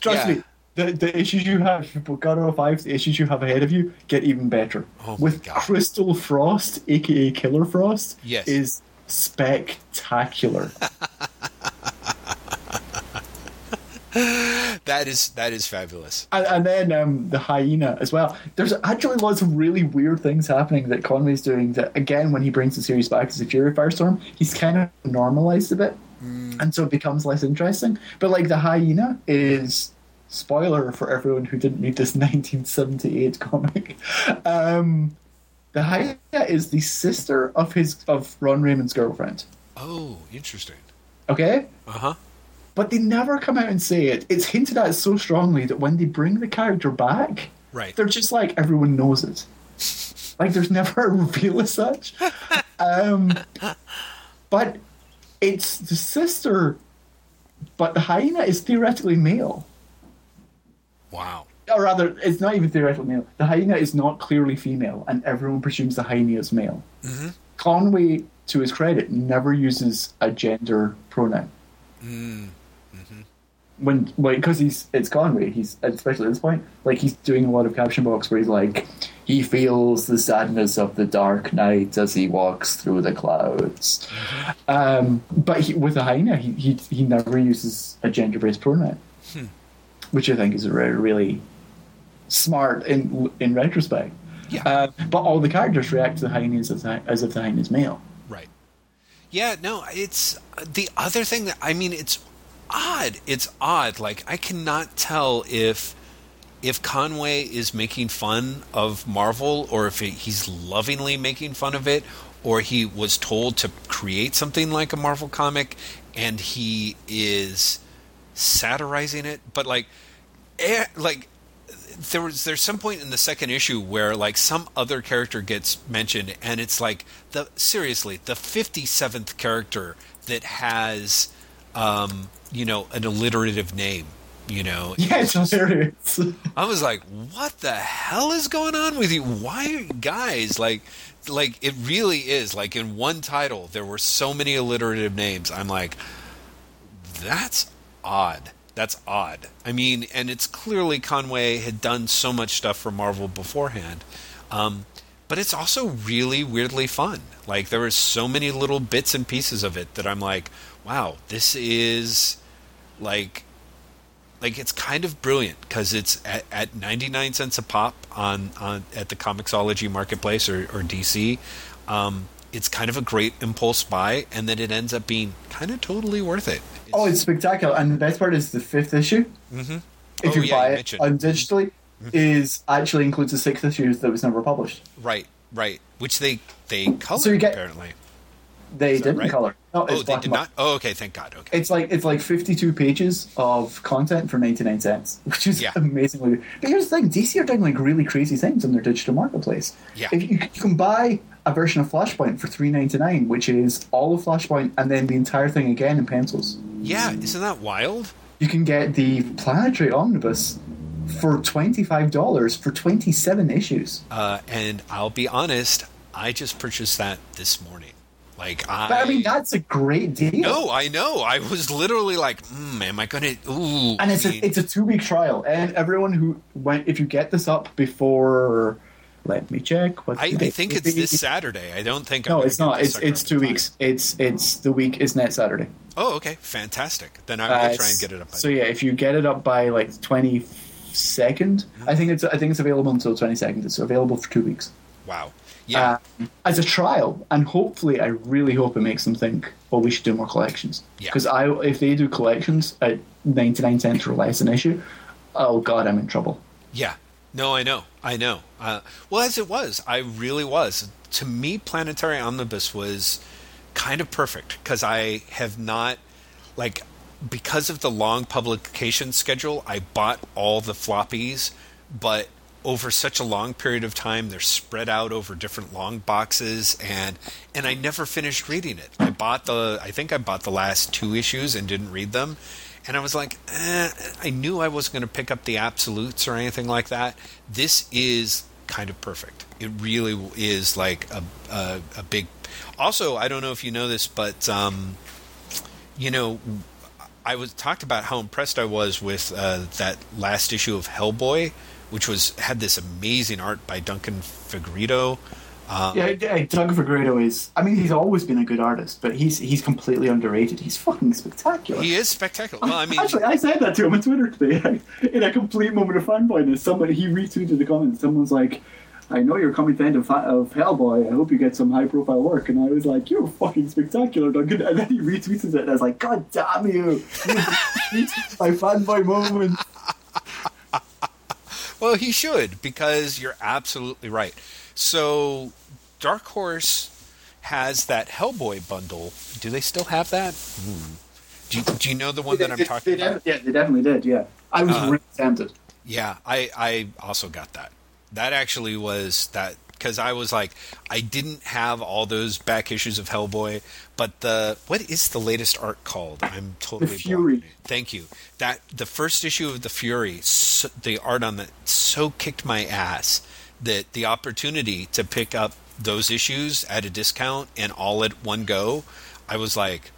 S2: Trust
S1: Yeah.
S2: me, the the issues you have, of Five, the issues you have ahead of you get even better.
S1: Oh
S2: With
S1: God.
S2: Crystal Frost, aka Killer Frost,
S1: Yes.
S2: is spectacular. <laughs>
S1: that is that is fabulous.
S2: And, and then um, the hyena as well. There's actually lots of really weird things happening that Conway's doing. That again, when he brings the series back as a Fury Firestorm, he's kind of normalized a bit, and so it becomes less interesting. But like the hyena is spoiler for everyone who didn't read this <laughs> 1978 comic. Um, the hyena is the sister of his of Ron Raymond's girlfriend.
S1: Oh, interesting.
S2: Okay,
S1: Uh huh.
S2: but they never come out and say it. It's hinted at so strongly that when they bring the character back,
S1: Right.
S2: they're just like everyone knows it. Like there's never a reveal as such. Um, but it's the sister. But the hyena is theoretically male,
S1: Wow.
S2: Or rather, it's not even theoretical male. The hyena is not clearly female, and everyone presumes the hyena is male.
S1: Mm-hmm.
S2: Conway, to his credit, never uses a gender pronoun.
S1: Mm.
S2: when like because he's it's Conway he's especially at this point like he's doing a lot of caption box where he's like he feels the sadness of the dark night as he walks through the clouds um, but he, with the hyena he, he he never uses a gender based pronoun which I think is re- really smart in in retrospect
S1: Yeah.
S2: uh, but all the characters react to the hyena as, if- as if the hyena is male
S1: Right. Yeah, no, it's the other thing that I mean it's odd. It's odd. Like I cannot tell if if Conway is making fun of Marvel or if he's lovingly making fun of it or he was told to create something like a Marvel comic and he is satirizing it, but like eh, like there was there's some point in the second issue where like some other character gets mentioned and it's like the seriously the 57th character that has um you know an alliterative name you know <laughs>
S2: yeah it's hilarious <laughs>
S1: I was like, "What the hell is going on with you? Why, guys? Like, like it really is. Like in one title, there were so many alliterative names. I'm like, that's odd. That's odd. I mean, and it's clearly Conway had done so much stuff for Marvel beforehand, um, but it's also really weirdly fun. Like there are so many little bits and pieces of it that I'm like, wow, this is like like it's kind of brilliant because it's at, at 99 cents a pop on, on at the Comixology marketplace or, or DC. Um, it's kind of a great impulse buy, and then it ends up being kind of totally worth it.
S2: Oh, it's spectacular! And the best part is the fifth issue.
S1: Mhm.
S2: If
S1: Oh,
S2: you
S1: yeah,
S2: buy
S1: you
S2: it.
S1: Mm-hmm.
S2: on digitally, is actually includes the sixth issue that was never published.
S1: right, right. Which they they colored
S2: So you get-
S1: apparently.
S2: They didn't
S1: right?
S2: color. No, it's
S1: Oh, they did not. Oh, okay. Thank God. Okay.
S2: It's like it's like fifty-two pages of content for ninety-nine cents, <laughs> which is
S1: Yeah.
S2: amazingly. But here's the thing: DC are doing like really crazy things on their digital marketplace.
S1: Yeah.
S2: If you, you can buy a version of Flashpoint for three ninety-nine, which is all of Flashpoint and then the entire thing again in pencils.
S1: yeah, isn't that wild?
S2: You can get the Planetary Omnibus for twenty-five dollars for twenty-seven issues.
S1: Uh, and I'll be honest, I just purchased that this morning. Like I.
S2: But I mean, that's a great deal.
S1: No, I know. I was literally like, mm, "Am I gonna?" Ooh,
S2: and it's
S1: I
S2: a,
S1: mean-
S2: it's a two week trial, and everyone who went, if you get this up before, let me check. What
S1: I, I think it's this Saturday. I don't think. I'm
S2: No, it's not. It's it's two
S1: in time.
S2: weeks. It's it's the week is net Saturday.
S1: Oh, okay, fantastic. Then I
S2: Uh,
S1: will try and get it up. By
S2: So yeah, if you get it up by like twenty second, I think it's I think it's available until twenty second. It's available for two weeks.
S1: Wow. Yeah.
S2: um, as a trial, and hopefully, I really hope it makes them think, "Well, we should do more collections."
S1: Yeah.
S2: Because I, if they do collections at ninety nine cents or less an issue, oh god, I'm in trouble.
S1: Yeah. No, I know. I know. Uh, well, as it was, I really was. To me, Planetary Omnibus was kind of perfect because I have not, like, because of the long publication schedule, I bought all the floppies, but over such a long period of time, they're spread out over different long boxes, and and I never finished reading it. I bought the, I think I bought the last two issues and didn't read them, and I was like, eh, I knew I wasn't going to pick up the absolutes or anything like that. This is kind of perfect. It really is like a a, a big. Also, I don't know if you know this, but um, you know, I was talked about how impressed I was with uh, that last issue of Hellboy, which was had this amazing art by Duncan Fegredo. Um,
S2: Yeah, Doug Fegredo is. I mean, he's always been a good artist, but he's he's completely underrated. He's fucking spectacular.
S1: he is spectacular. Well, I <laughs> mean,
S2: Actually, I said that to him on Twitter today. <laughs> In a complete moment of fanboyness, somebody he retweeted the comment. Someone's like, "I know you're coming end of, of Hellboy. I hope you get some high-profile work." And I was like, "You're fucking spectacular, Duncan." And then he retweeted it, and I was like, "God damn you! You <laughs> my fanboy moment."
S1: Well, he should because you're absolutely right. So, Dark Horse has that Hellboy bundle. Do they still have that? Hmm. Do, you, do you know the one that I'm
S2: They-
S1: talking
S2: they
S1: about?
S2: yeah, they definitely did. Yeah, I was
S1: Uh,
S2: really tempted.
S1: Yeah, I I also got that. That actually was that because I was like, I didn't have all those back issues of Hellboy, but the what is the latest art called? I'm totally
S2: The Fury.
S1: Thank you. That the first issue of the Fury, so, the art on that so kicked my ass that the opportunity to pick up those issues at a discount and all at one go, I was like,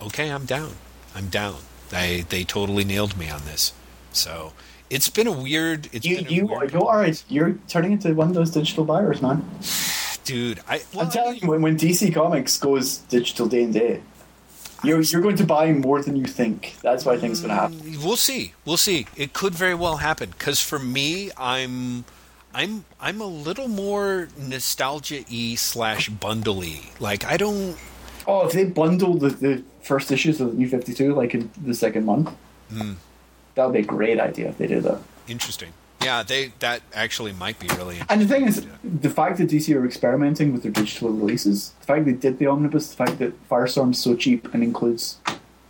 S1: okay, I'm down. I'm down. They they totally nailed me on this. So it's been a weird. It's
S2: You
S1: been a
S2: you
S1: weird,
S2: you are you're turning into one of those digital buyers, man.
S1: Dude. I well,
S2: I'm telling you, when, when DC Comics goes digital day and day, you're you're going to buy more than you think. That's what I think is going to happen.
S1: We'll see. We'll see. It could very well happen because for me, I'm. I'm I'm a little more nostalgia e slash bundly. Like I don't
S2: Oh, if they bundle the, the first issues of the New Fifty Two like in the second month,
S1: Hmm.
S2: that would be a great idea if they did that.
S1: interesting. Yeah, they that actually might be really.
S2: And the thing is, the fact that DC are experimenting with their digital releases, the fact they did the omnibus, the fact that Firestorm's so cheap and includes,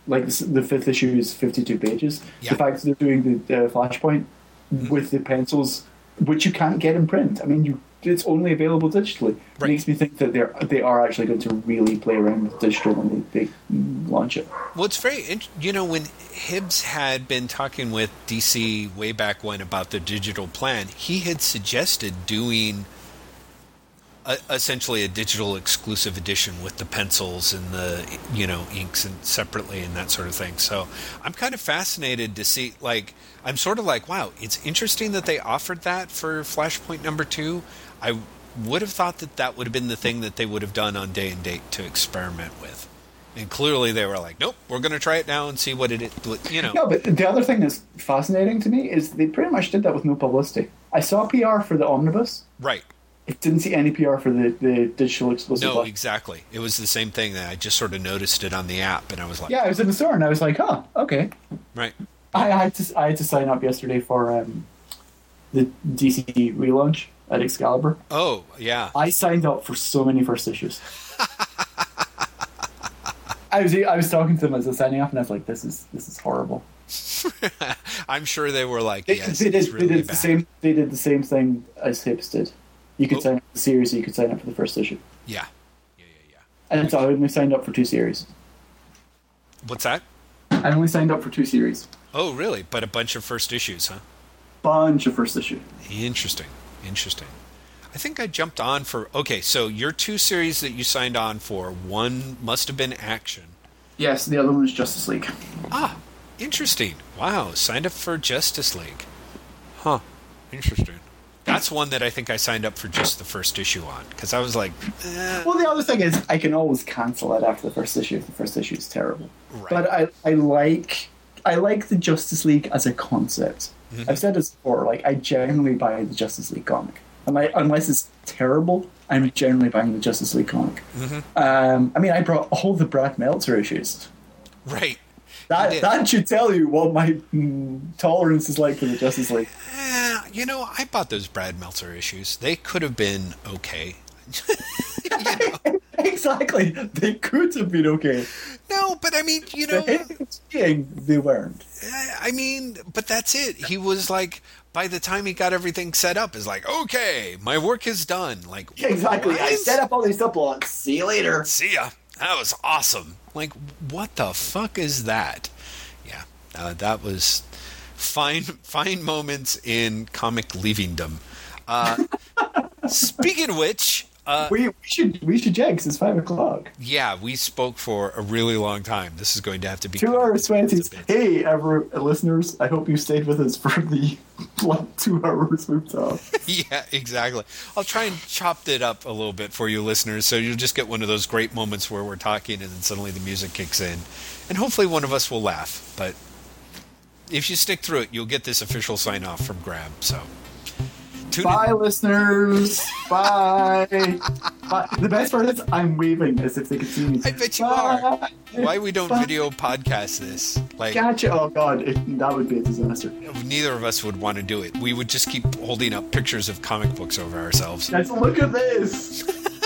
S2: like the, the fifth issue is fifty-two pages.
S1: Yeah.
S2: The fact that they're doing the, the Flashpoint mm-hmm. with the pencils, which you can't get in print. I mean, you it's only available digitally.
S1: Right.
S2: Makes me think that they're they are actually going to really play around with digital when they, they launch it.
S1: Well, it's very, you know, when Hibbs had been talking with DC way back when about the digital plan, he had suggested doing a, essentially a digital exclusive edition with the pencils and the, you know, inks and separately and that sort of thing. So I'm kind of fascinated to see, like, I'm sort of like, wow, it's interesting that they offered that for Flashpoint number two. I would have thought that that would have been the thing that they would have done on day and date to experiment with. And clearly they were like, nope, we're going to try it now and see what it, what- you know.
S2: Yeah, but the other thing that's fascinating to me is they pretty much did that with no publicity. I saw PR for the omnibus.
S1: Right.
S2: I didn't see any PR for the, the digital exclusive.
S1: No, exactly. It was the same thing that I just sort of noticed it on the app and I was like,
S2: Yeah, I was in the store and I was like, "Huh, okay."
S1: right.
S2: I had to I had to sign up yesterday for um, the DC relaunch at Excalibur.
S1: Oh, yeah.
S2: I signed up for so many first issues. <laughs> I was I was talking to them as I was signing up, and I was like, "This is this is horrible." <laughs>
S1: I'm sure they were like,
S2: They,
S1: yes,
S2: they did
S1: it's really
S2: they did
S1: bad.
S2: the same they did the same thing as Hibbs did. You could
S1: Oh.
S2: sign up for the series, you could sign up for the first issue.
S1: Yeah. Yeah, yeah, yeah.
S2: And so I only signed up for two series.
S1: What's that?
S2: I only signed up for two series.
S1: Oh, really? But a bunch of first issues, huh?
S2: Bunch of first issue.
S1: Interesting. Interesting. I think I jumped on for. Okay, so your two series that you signed on for, one must have been action.
S2: Yes, the other one is Justice League.
S1: Ah, interesting. Wow, signed up for Justice League. Huh. Interesting. That's one that I think I signed up for just the first issue on because I was like, eh,
S2: Well, the other thing is, I can always cancel it after the first issue if the first issue is terrible.
S1: Right.
S2: But I, I like, I like the Justice League as a concept.
S1: Mm-hmm.
S2: I've said this before. Like, I generally buy the Justice League comic, unless, unless it's terrible. I'm generally buying the Justice League comic.
S1: Mm-hmm.
S2: Um, I mean, I brought all the Brad Meltzer issues.
S1: right.
S2: That that should tell you what my mm, tolerance is like for the Justice League.
S1: Eh, you know, I bought those Brad Meltzer issues. They could have been okay. <laughs> <laughs>
S2: exactly, they could have been okay.
S1: No, but I mean, you know,
S2: they weren't.
S1: I mean, but that's it. He was like, by the time he got everything set up, is like, okay, my work is done. Like,
S2: Exactly. I set up all these subplots. See you later.
S1: See ya. That was awesome. Like, what the fuck is that? Yeah, uh, that was fine. <laughs> Fine moments in comic leavingdom. Uh, <laughs> speaking of which, Uh,
S2: we, we should we should check 'cause it's five o'clock.
S1: yeah, we spoke for a really long time. This is going to have to be
S2: Two hours twenty.
S1: It's a bit-
S2: Hey, ever listeners, I hope you stayed with us for the <laughs> like two hours we've talked. <laughs>
S1: yeah, exactly. I'll try and chop it up a little bit for you listeners, so you'll just get one of those great moments where we're talking and then suddenly the music kicks in, and hopefully one of us will laugh. But if you stick through it, you'll get this official sign off from Grab. So. Tune in.
S2: Bye, listeners. Bye. <laughs> Bye. The best part is I'm waving as if they could see me.
S1: I bet you
S2: Bye.
S1: are. Why we don't
S2: Bye.
S1: video podcast this? Like
S2: Gotcha. Oh god, it, that would be a disaster.
S1: neither of us would want to do it. We would just keep holding up pictures of comic books over ourselves.
S2: Guys, look at this. <laughs>